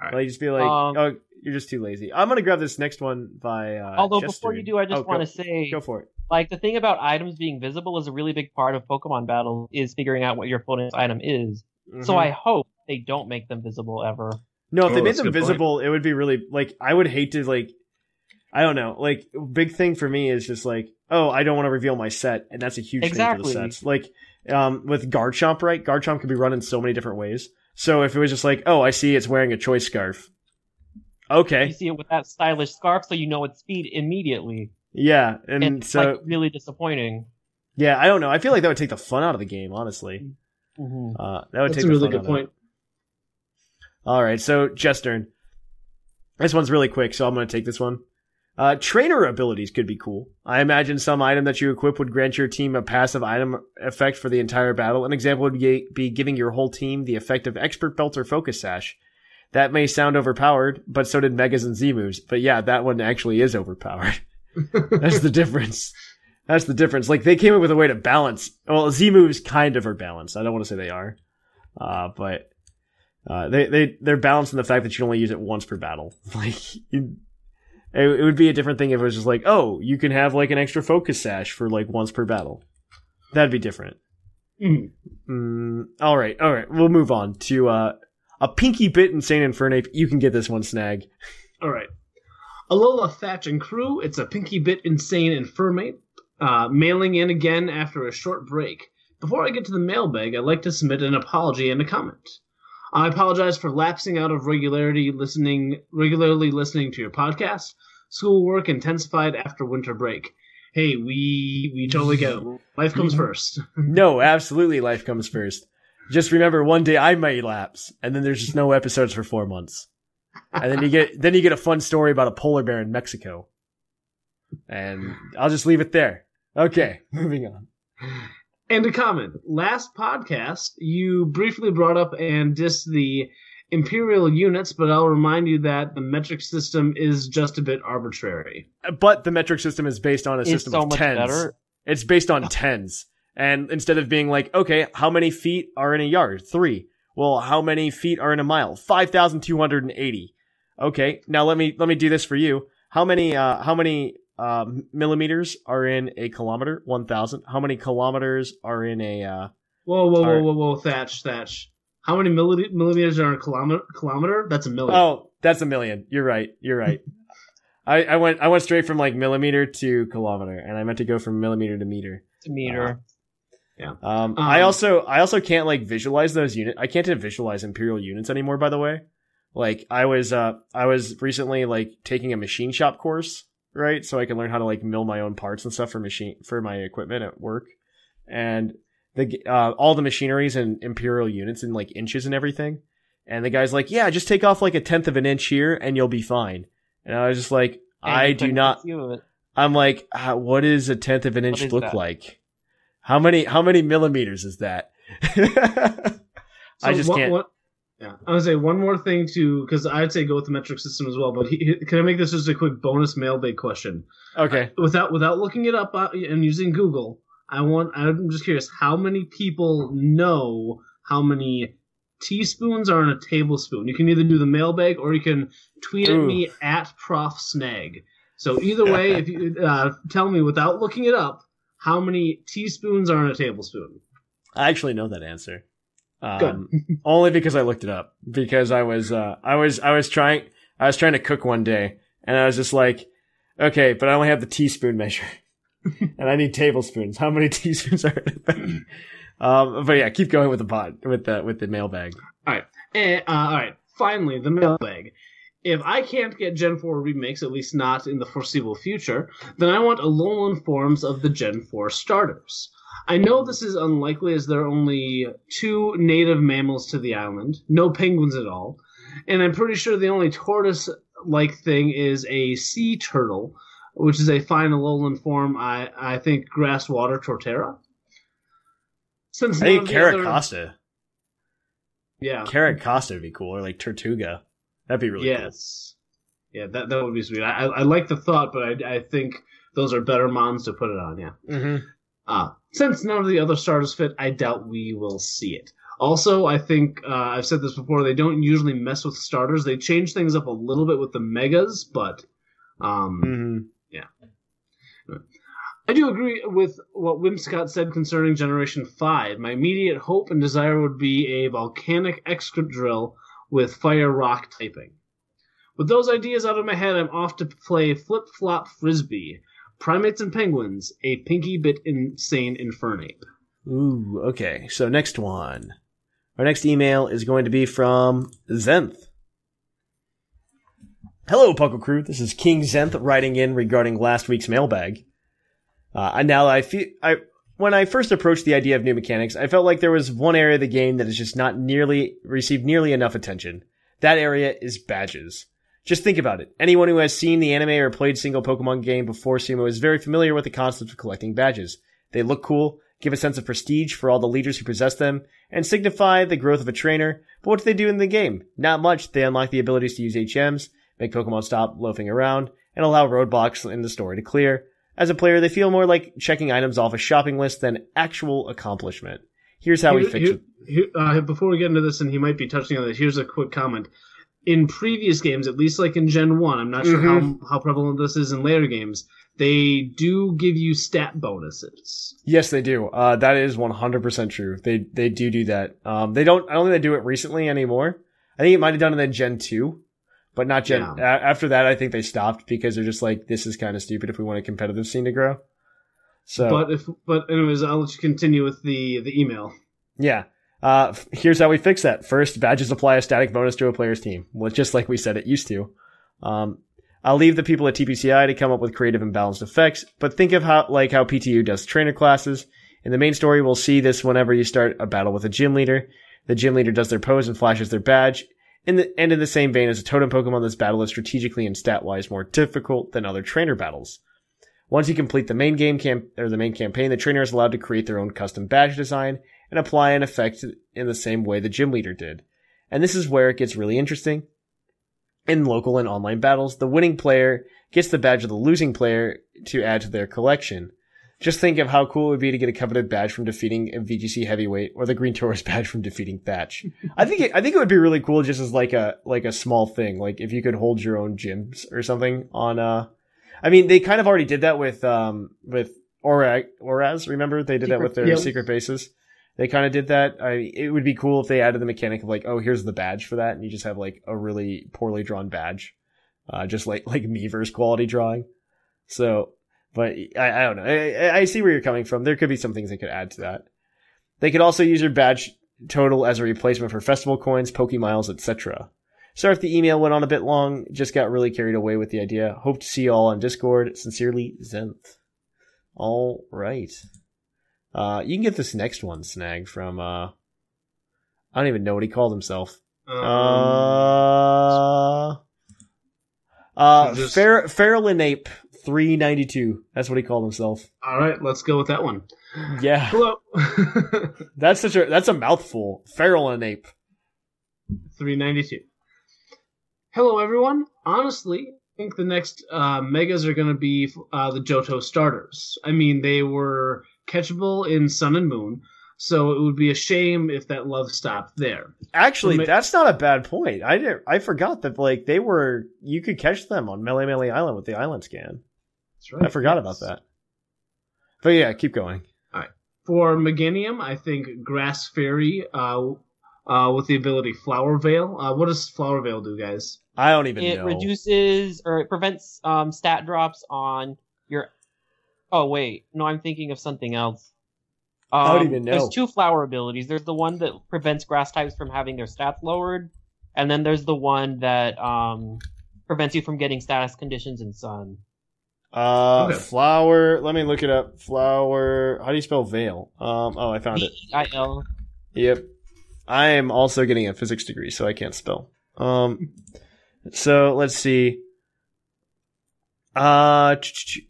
Alright.
Like, just be like,
Um,
oh, you're just too lazy. I'm gonna grab this next one by. Uh,
Although
Jester.
before you do, I just
Oh,
want to say,
go for it.
Like the thing about items being visible is a really big part of Pokemon battle is figuring out what your opponent's item is. So
Mhm.
I hope they don't make them visible ever.
no, if
Oh,
they made them
good point.
visible, it would be really like I would hate to like. I don't know. Like, big thing for me is just like, oh, I don't want to reveal my set, and that's a huge
Exactly.
thing for the sets. Like, um, with Garchomp, right? Garchomp can be run in so many different ways. So if it was just like, oh, I see it's wearing a choice scarf. Okay.
You see it with that stylish scarf, so you know its speed immediately.
Yeah, and,
And
so
like really disappointing.
yeah, I don't know. I feel like that would take the fun out of the game, honestly.
hmm
Uh, that would
That's
take
a
the
really
fun
good
out of it.
point.
All right, so Jestern. This one's really quick, so I'm going to take this one. Uh, trainer abilities could be cool. I imagine some item that you equip would grant your team a passive item effect for the entire battle. An example would be, be giving your whole team the effect of Expert Belt or Focus Sash. That may sound overpowered, but so did Megas and Z moves. But yeah, that one actually is overpowered. That's the difference. That's the difference. Like they came up with a way to balance. Well, Z moves kind of are balanced. I don't want to say they are, uh, but uh, they they they're balanced in the fact that you only use it once per battle. Like you, it, it would be a different thing if it was just like, oh, you can have like an extra focus sash for like once per battle. That'd be different.
Mhm.
Mm, all right, all right. We'll move on to uh, a Pinky Bit Insane Infernape. You can get this one, Snag.
All right. Alola, Thatch, and crew. It's a Pinky Bit Insane Infernape. Uh, mailing in again after a short break. Before I get to the mailbag, I'd like to submit an apology and a comment. I apologize for lapsing out of regularity listening regularly listening to your podcast. Schoolwork intensified after winter break. Hey, we we totally get it. Life comes first.
No, absolutely, life comes first. Just remember, one day I may lapse, and then there's just no episodes for four months, and then you get then you get a fun story about a polar bear in Mexico, and I'll just leave it there. Okay, moving on.
And a comment. Last podcast, you briefly brought up and dissed the imperial units, but I'll remind you that the metric system is just a bit arbitrary.
But the metric system is based on a
It's
system
so
of
much
tens.
better.
It's based on tens, and instead of being like, okay, how many feet are in a yard? Three. Well, how many feet are in a mile? Five thousand two hundred and eighty. Okay, now let me let me do this for you. How many uh how many um, millimeters are in a kilometer? One thousand. How many kilometers are in a? Uh,
Whoa, whoa, whoa, whoa, whoa, Thatch, Thatch. How many milli- millimeters are in a kilometer? Kilometer? That's a million.
oh, that's a million. You're right. You're right. I, I went I went straight from like millimeter to kilometer, and I meant to go from millimeter to meter.
To meter.
Um, I
Um,
also I also can't like visualize those units. I can't visualize imperial units anymore. By the way, like I was uh I was recently like taking a machine shop course, right? So I can learn how to like mill my own parts and stuff for machine for my equipment at work, and the uh all the machineries and imperial units in like inches and everything. And the guy's like, yeah, just take off like a tenth of an inch here, and you'll be fine. And I was just like,
And
I do
couldn't
not.
conceive of it.
I'm like, uh, what does a tenth of an inch look
that?
like? How many how many millimeters is that? I just
one-
can't.
one- yeah, I would say one more thing to because I'd say go with the metric system as well. But he, he- can I make this just a quick bonus mailbag question
Okay.
without without looking it up uh, and using Google? I want. I'm just curious. How many people know how many teaspoons are in a tablespoon? You can either do the mailbag or you can tweet at me at Prof Snag. So either way, if you uh, tell me without looking it up, how many teaspoons are in a tablespoon?
I actually know that answer.
Good.
Um, only because I looked it up. Because I was, uh, I was, I was trying, I was trying to cook one day, and I was just like, okay, but I only have the teaspoon measure, and I need tablespoons. How many teaspoons are in a bag? Um, but yeah, keep going with the pot, with the with the mailbag.
And, uh, all right, finally, the mailbag. If I can't get Gen 4 remakes, at least not in the foreseeable future, then I want Alolan forms of the Gen 4 starters. I know this is unlikely as there are only two native mammals to the island, no penguins at all, and I'm pretty sure the only tortoise like thing is a sea turtle, which is a fine Alolan form, I, I think grass water torterra. Since
I think carrot
other-
costa,
Yeah.
Carracosta would be cool, or like tortuga. That'd be really cool.
yes. Yeah, that that would be sweet. I, I, I like the thought, but I, I think those are better mons to put it on. Yeah.
Mm-hmm.
Uh, since none of the other starters fit, I doubt we will see it. Also, I think uh, I've said this before. They don't usually mess with starters. They change things up a little bit with the megas, but um,
Mm-hmm.
I do agree with what Whimsicott said concerning Generation 5. My immediate hope and desire would be a volcanic excadrill with fire rock typing. With those ideas out of my head, I'm off to play Flip Flop Frisbee, Primates and Penguins, a pinky bit insane Infernape.
Ooh, okay. So next one. Our next email is going to be from Zenth. Hello, Puckle Crew. This is King Zenth writing in regarding last week's mailbag. Uh, now I feel I when I first approached the idea of new mechanics, I felt like there was one area of the game that has just not nearly received nearly enough attention. That area is badges. Just think about it. Anyone who has seen the anime or played single Pokemon game before Sumo is very familiar with the concept of collecting badges. They look cool, give a sense of prestige for all the leaders who possess them, and signify the growth of a trainer. But what do they do in the game? Not much. They unlock the abilities to use HMs, make Pokemon stop loafing around, and allow roadblocks in the story to clear. As a player, they feel more like checking items off a shopping list than actual accomplishment. Here's how we fix it.
uh, before we get into this, and he might be touching on this, here's a quick comment. In previous games, at least like in Gen 1, I'm not sure
Mm-hmm.
how, how prevalent this is in later games, they do give you stat bonuses.
Yes, they do. Uh, that is 100% true. They they do do that. Um, they don't. I don't think they do it recently anymore. I think it might have done it in Gen two, but not Gen.
Yeah.
after that, I think they stopped because they're just like, this is kind of stupid if we want a competitive scene to grow. So
But if, but anyways, I'll let you continue with the the email.
yeah. Uh, here's how we fix that. First, badges apply a static bonus to a player's team. Well, just like we said it used to. Um, I'll leave the people at TPCI to come up with creative and balanced effects, but think of how, like how PTU does trainer classes. In the main story, we'll see this whenever you start a battle with a gym leader. The gym leader does their pose and flashes their badge. In the, and in the same vein as a totem Pokemon, this battle is strategically and stat-wise more difficult than other trainer battles. Once you complete the main game camp, or the main campaign, the trainer is allowed to create their own custom badge design and apply an effect in the same way the gym leader did. And this is where it gets really interesting. In local and online battles, the winning player gets the badge of the losing player to add to their collection. Just think of how cool it would be to get a coveted badge from defeating a VGC heavyweight or the Green Tauros badge from defeating Thatch. I think it, I think it would be really cool just as like a like a small thing, like if you could hold your own gyms or something on uh I mean, they kind of already did that with um with Ora ORAS. Remember, they did that with their
yeah.
secret bases. They kind of did that. I it would be cool if they added the mechanic of like, oh, here's the badge for that, and you just have like a really poorly drawn badge, uh, just like like Meaver's quality drawing. So, but I, I don't know. I, I- see where you're coming from. There could be some things they could add to that. They could also use your badge total as a replacement for festival coins, Pokemiles, etc. Sorry if the email went on a bit long. Just got really carried away with the idea. Hope to see you all on Discord. Sincerely, Zenth. All right. Uh, you can get this next one, Snag, from, uh, I don't even know what he called himself.
Um,
Uh, uh,
Just-
Fer- Feralinape 392. That's what he called himself.
all right, let's go with that one.
Yeah.
Hello.
That's such a, that's a mouthful. Feral and ape.
392. Hello, everyone. Honestly, I think the next uh, megas are going to be uh, the Johto starters. I mean, they were catchable in Sun and Moon, so it would be a shame if that love stopped there.
Actually,
ma-
that's not a bad point. I did, I forgot that like they were you could catch them on Melemele Island with the island scan.
That's right.
I forgot
yes.
about that. But yeah, keep going. All right.
For Meganium, I think Grass Fairy uh, uh, with the ability Flower Veil. Uh, what does Flower Veil do, guys?
I don't even
It
know.
It reduces or it prevents um, stat drops on your. Oh wait, no, I'm thinking of something else. Um,
I don't even know.
There's two flower abilities. There's the one that prevents grass types from having their stats lowered, and then there's the one that um, prevents you from getting status conditions in sun.
Uh,
Okay.
flower. Let me look it up. Flower. How do you spell veil? Um. Oh, I found it.
V I L.
Yep. I am also getting a physics degree, so I can't spell. Um, so let's see. Uh,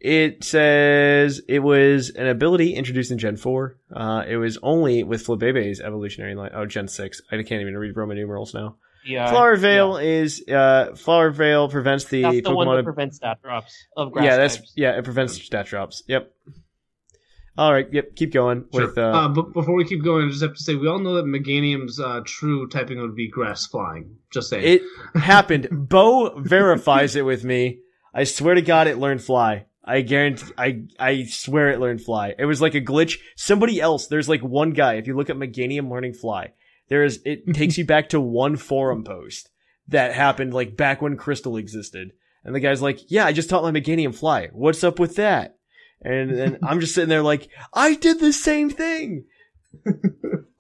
it says it was an ability introduced in Gen 4. Uh, it was only with Flabebe's evolutionary line. Oh, Gen 6. I can't even read Roman numerals now.
Yeah.
Flower Veil is, uh, Flower Veil prevents the
That's the
Pokemon.
one that prevents stat drops of grass
yeah, that's,
types.
yeah, it prevents stat drops. Yep. All right. Yep. Keep going with,
Sure.
uh,
uh, but before we keep going, I just have to say we all know that Meganium's uh, true typing would be Grass Flying. Just saying.
It happened. Bo verifies it with me. I swear to God, it learned fly. I guarantee. I I swear it learned fly. It was like a glitch. Somebody else. There's like one guy. If you look at Meganium learning fly, there is. It takes you back to one forum post that happened like back when Crystal existed. And the guy's like, "Yeah, I just taught my Meganium fly. What's up with that?" And then I'm just sitting there like, "I did the same thing."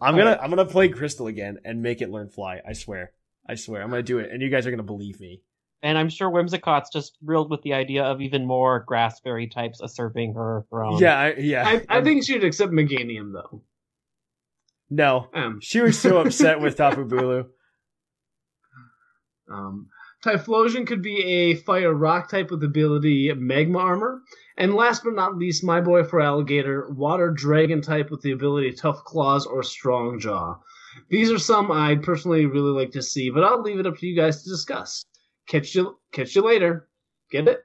I'm gonna I'm gonna play Crystal again and make it learn fly. I swear. I swear. I'm gonna do it, and you guys are gonna believe me.
And I'm sure Whimsicott's just thrilled with the idea of even more grass fairy types usurping her throne.
yeah, I, yeah.
I, I um, think she'd accept Meganium though.
No.
Um,
She was so upset with Tapu Bulu.
um, Typhlosion could be a fire rock type with ability Magma Armor. And last but not least, my boy Feraligatr, Water Dragon type with the ability Tough Claws or Strong Jaw. These are some I'd personally really like to see, but I'll leave it up to you guys to discuss. Catch you, catch you later. Get it?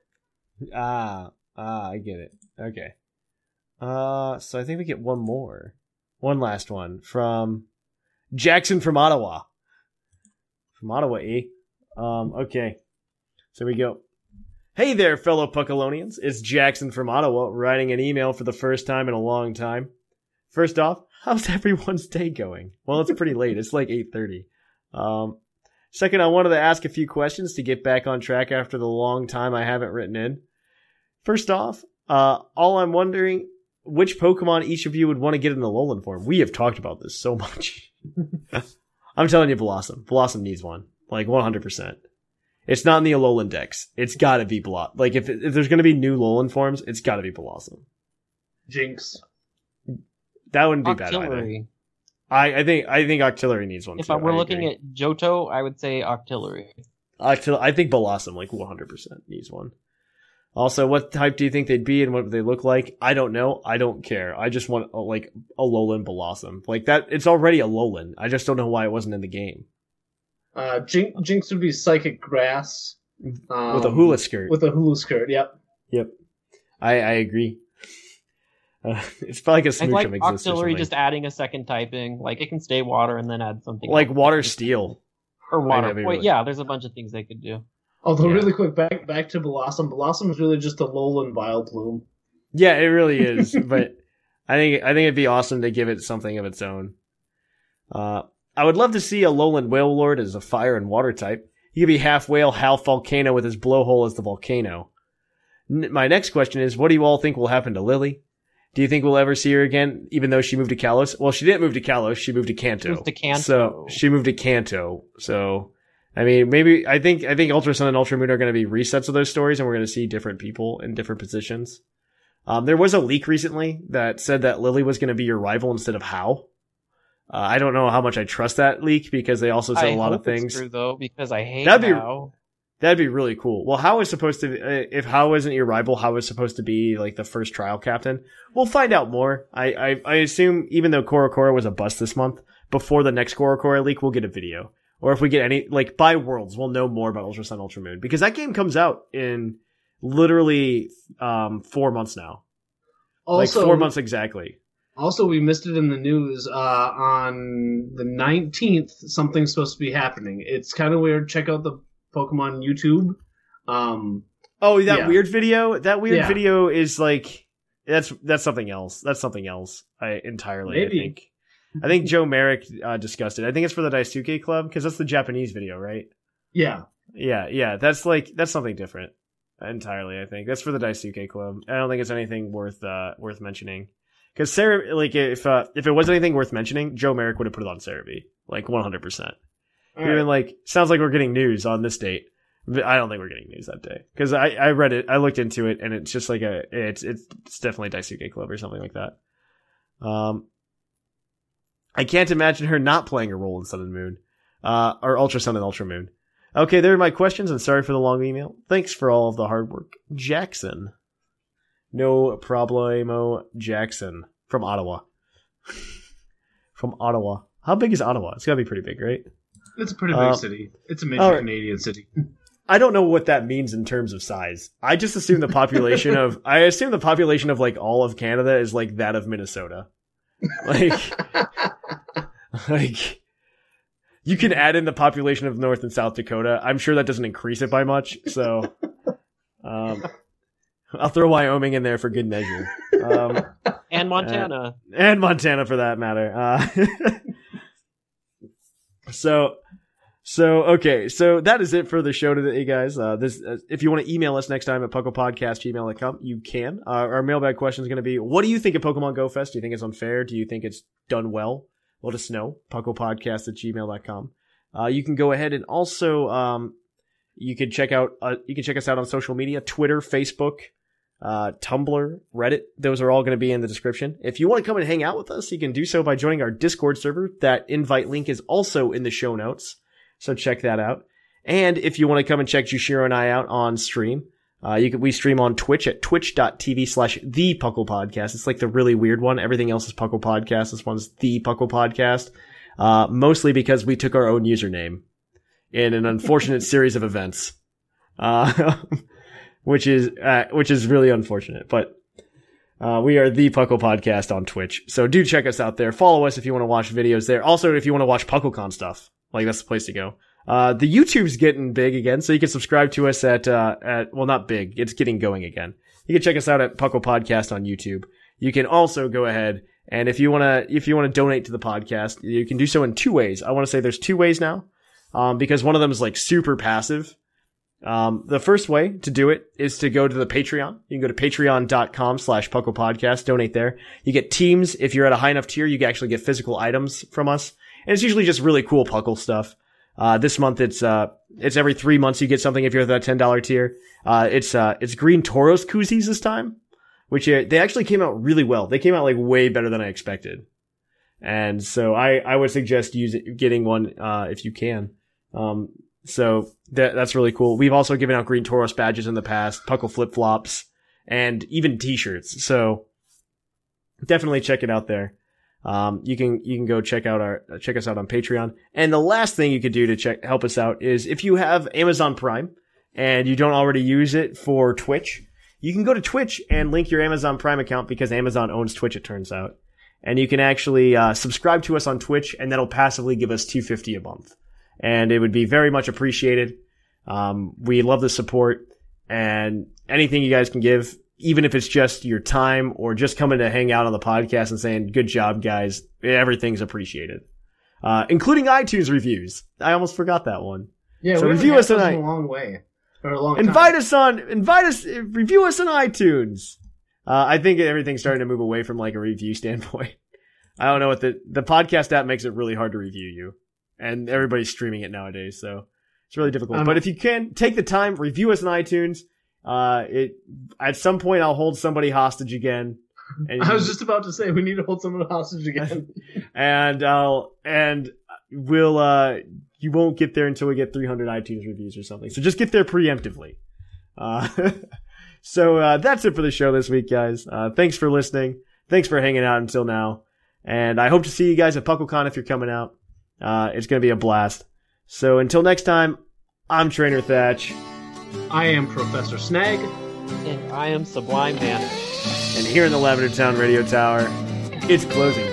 Ah, ah, I get it. Okay. Uh, so I think we get one more, one last one from Jackson from Ottawa. From Ottawa, eh? Um, okay. So we go. Hey there, fellow Puckalonians. It's Jackson from Ottawa writing an email for the first time in a long time. First off, how's everyone's day going? Well, it's pretty late. It's like 8:30. Um, second, I wanted to ask a few questions to get back on track after the long time I haven't written in. First off, uh, all I'm wondering which Pokemon each of you would want to get in the Alolan form. We have talked about this so much. I'm telling you, Bellossom. Bellossom needs one. Like 100%. It's not in the Alolan decks. It's gotta be Bellossom. Like, if, if there's gonna be new Alolan forms, it's gotta be Bellossom.
Jynx.
That wouldn't be bad either. I, I think, I think Octillery needs one
If
too.
I were
I
looking
agree.
at Johto, I would say Octillery.
Octil- I think Bellossom, like 100% needs one. Also, what type do you think they'd be and what would they look like? I don't know. I don't care. I just want, uh, like, a Alolan Bellossom. Like that, it's already a Alolan. I just don't know why it wasn't in the game.
Uh, Jynx, Jynx would be Psychic Grass. Um,
With a hula skirt.
With a hula skirt, yep.
Yep. I, I agree. Uh, it's probably like a
I like
Smoochum exists or
Octillery
something.
just adding a second typing. Like it can stay water and then add something
like
else.
water steel.
or water. Wait, yeah, there's a bunch of things they could do.
Although
Yeah.
really quick back back to Bellossom. Bellossom is really just a Lolan Vileplume.
Yeah, it really is. but I think I think it'd be awesome to give it something of its own. Uh, I would love to see a lowland Wailord as a fire and water type. He could be half whale, half volcano, with his blowhole as the volcano. N- my next question is, what do you all think will happen to Lillie? Do you think we'll ever see her again, even though she moved to Kalos? Well, she didn't move to Kalos; she moved to Kanto.
Moved to Kanto.
So she moved to Kanto. So I mean, maybe I think I think Ultra Sun and Ultra Moon are going to be resets of those stories, and we're going to see different people in different positions. Um, there was a leak recently that said that Lillie was going to be your rival instead of Hau. Uh, I don't know how much I trust that leak because they also said
I
a lot of things.
true though, because I hate
That'd be-
how.
That'd be really cool. Well, Hau is supposed to, uh, if Hau isn't your rival, Hau is supposed to be like the first trial captain. We'll find out more. I, I, I assume even though CoroCoro was a bust this month, before the next CoroCoro leak, we'll get a video. Or if we get any, like by Worlds, we'll know more about Ultra Sun, Ultra Moon. Because that game comes out in literally, um, four months now.
Also,
like four months exactly.
Also, we missed it in the news. Uh, on the nineteenth, something's supposed to be happening. It's kind of weird. Check out the Pokemon YouTube. Um,
Oh, that
Yeah.
weird video? That weird
Yeah.
video is like, that's, that's something else. That's something else. I entirely,
Maybe.
I think. I think Joe Merrick uh, discussed it. I think it's for the Daisuki Club because that's the Japanese video, right?
yeah,
Yeah, yeah. That's like that's something different entirely. I think that's for the Daisuki Club. I don't think it's anything worth uh, worth mentioning. Because Sarah, like, if uh, if it was anything worth mentioning, Joe Merrick would have put it on Serebii, like one hundred percent. Even like sounds like we're getting news on this date. But I don't think we're getting news that day because I, I read it, I looked into it, and it's just like a it's it's it's definitely Daisuki Club or something like that. Um, I can't imagine her not playing a role in Sun and Moon, uh, or Ultra Sun and Ultra Moon. Okay, there are my questions, and sorry for the long email. Thanks for all of the hard work, Jackson. No problemo, Jackson from Ottawa. from Ottawa. How big is Ottawa? It's gotta be pretty big, right?
it's a pretty big
Uh,
city. It's a major
right.
Canadian city.
I don't know what that means in terms of size. I just assume the population of I assume the population of like all of Canada is like that of Minnesota. Like like you can add in the population of North and South Dakota. I'm sure that doesn't increase it by much. So um I'll throw Wyoming in there for good measure. Um
And Montana.
and Montana for that matter. Uh, so, so okay, so that is it for the show today, guys. Uh, this, uh, if you want to email us next time at pucklepodcast@gmail.com, you can. Uh, our mailbag question is going to be: What do you think of Pokemon Go Fest? Do you think it's unfair? Do you think it's done well? Let us know. Pucklepodcast at gmail.com. Uh, you can go ahead and also um, you can check out uh, you can check us out on social media: Twitter, Facebook uh, Tumblr, Reddit. Those are all going to be in the description. If you want to come and hang out with us, you can do so by joining our Discord server. That invite link is also in the show notes. So check that out. And if you want to come and check Jushiro and I out on stream, uh, you can, we stream on Twitch at twitch.tv slash the Puckle Podcast. It's like the really weird one. Everything else is Puckle Podcast. This one's the Puckle Podcast. Uh, mostly because we took our own username in an unfortunate series of events. Uh, which is uh, which is really unfortunate. But uh, we are the Puckle Podcast on Twitch, so do check us out there. Follow us if you want to watch videos there. Also, if you want to watch PuckleCon stuff, like that's the place to go. Uh, the YouTube's getting big again, so you can subscribe to us at uh, at well, not big. It's getting going again. You can check us out at Puckle Podcast on YouTube. You can also go ahead and if you wanna if you wanna donate to the podcast, you can do so in two ways. I want to say there's two ways now, um, because one of them is like super passive. Um, the first way to do it is to go to the Patreon. You can go to patreon.com slash Puckle Podcast, donate there. You get teams. If you're at a high enough tier, you can actually get physical items from us. And it's usually just really cool Puckle stuff. Uh, this month it's, uh, it's every three months you get something if you're at that $10 tier. Uh, it's, uh, it's Green Tauros koozies this time, which uh, they actually came out really well. They came out like way better than I expected. And so I, I would suggest using, getting one, uh, if you can. Um, so that, that's really cool. We've also given out Green Tauros badges in the past, Puckle flip flops, and even t-shirts. So definitely check it out there. Um, you can, you can go check out our, uh, check us out on Patreon. And the last thing you could do to check, help us out is if you have Amazon Prime and you don't already use it for Twitch, you can go to Twitch and link your Amazon Prime account because Amazon owns Twitch, it turns out. And you can actually, uh, subscribe to us on Twitch and that'll passively give us 250 a month and it would be very much appreciated. Um, we love the support and anything you guys can give, even if it's just your time or just coming to hang out on the podcast and saying, good job, guys. Everything's appreciated. Uh, including iTunes reviews. I almost forgot that one.
Yeah,
So review us tonight.
a long way. Or a long
Invite
time.
us on, invite us, review us on iTunes. Uh, I think everything's starting to move away from like a review standpoint. I don't know what the, the podcast app makes it really hard to review you and everybody's streaming it nowadays. So it's really difficult.
Um,
but if you can take the time, review us on iTunes. Uh, it, at some point I'll hold somebody hostage again. And,
I was just about to say we need to hold someone hostage again.
and I'll, and we'll, uh, you won't get there until we get 300 iTunes reviews or something. So just get there preemptively. Uh, so, uh, that's it for the show this week, guys. Uh, thanks for listening. Thanks for hanging out until now. And I hope to see you guys at PuckleCon if you're coming out. Uh, it's going to be a blast. So until next time, I'm Trainer Thatch.
I am Professor Snag.
And I am Sublime Man.
And here in the Lavender Town Radio Tower, it's closing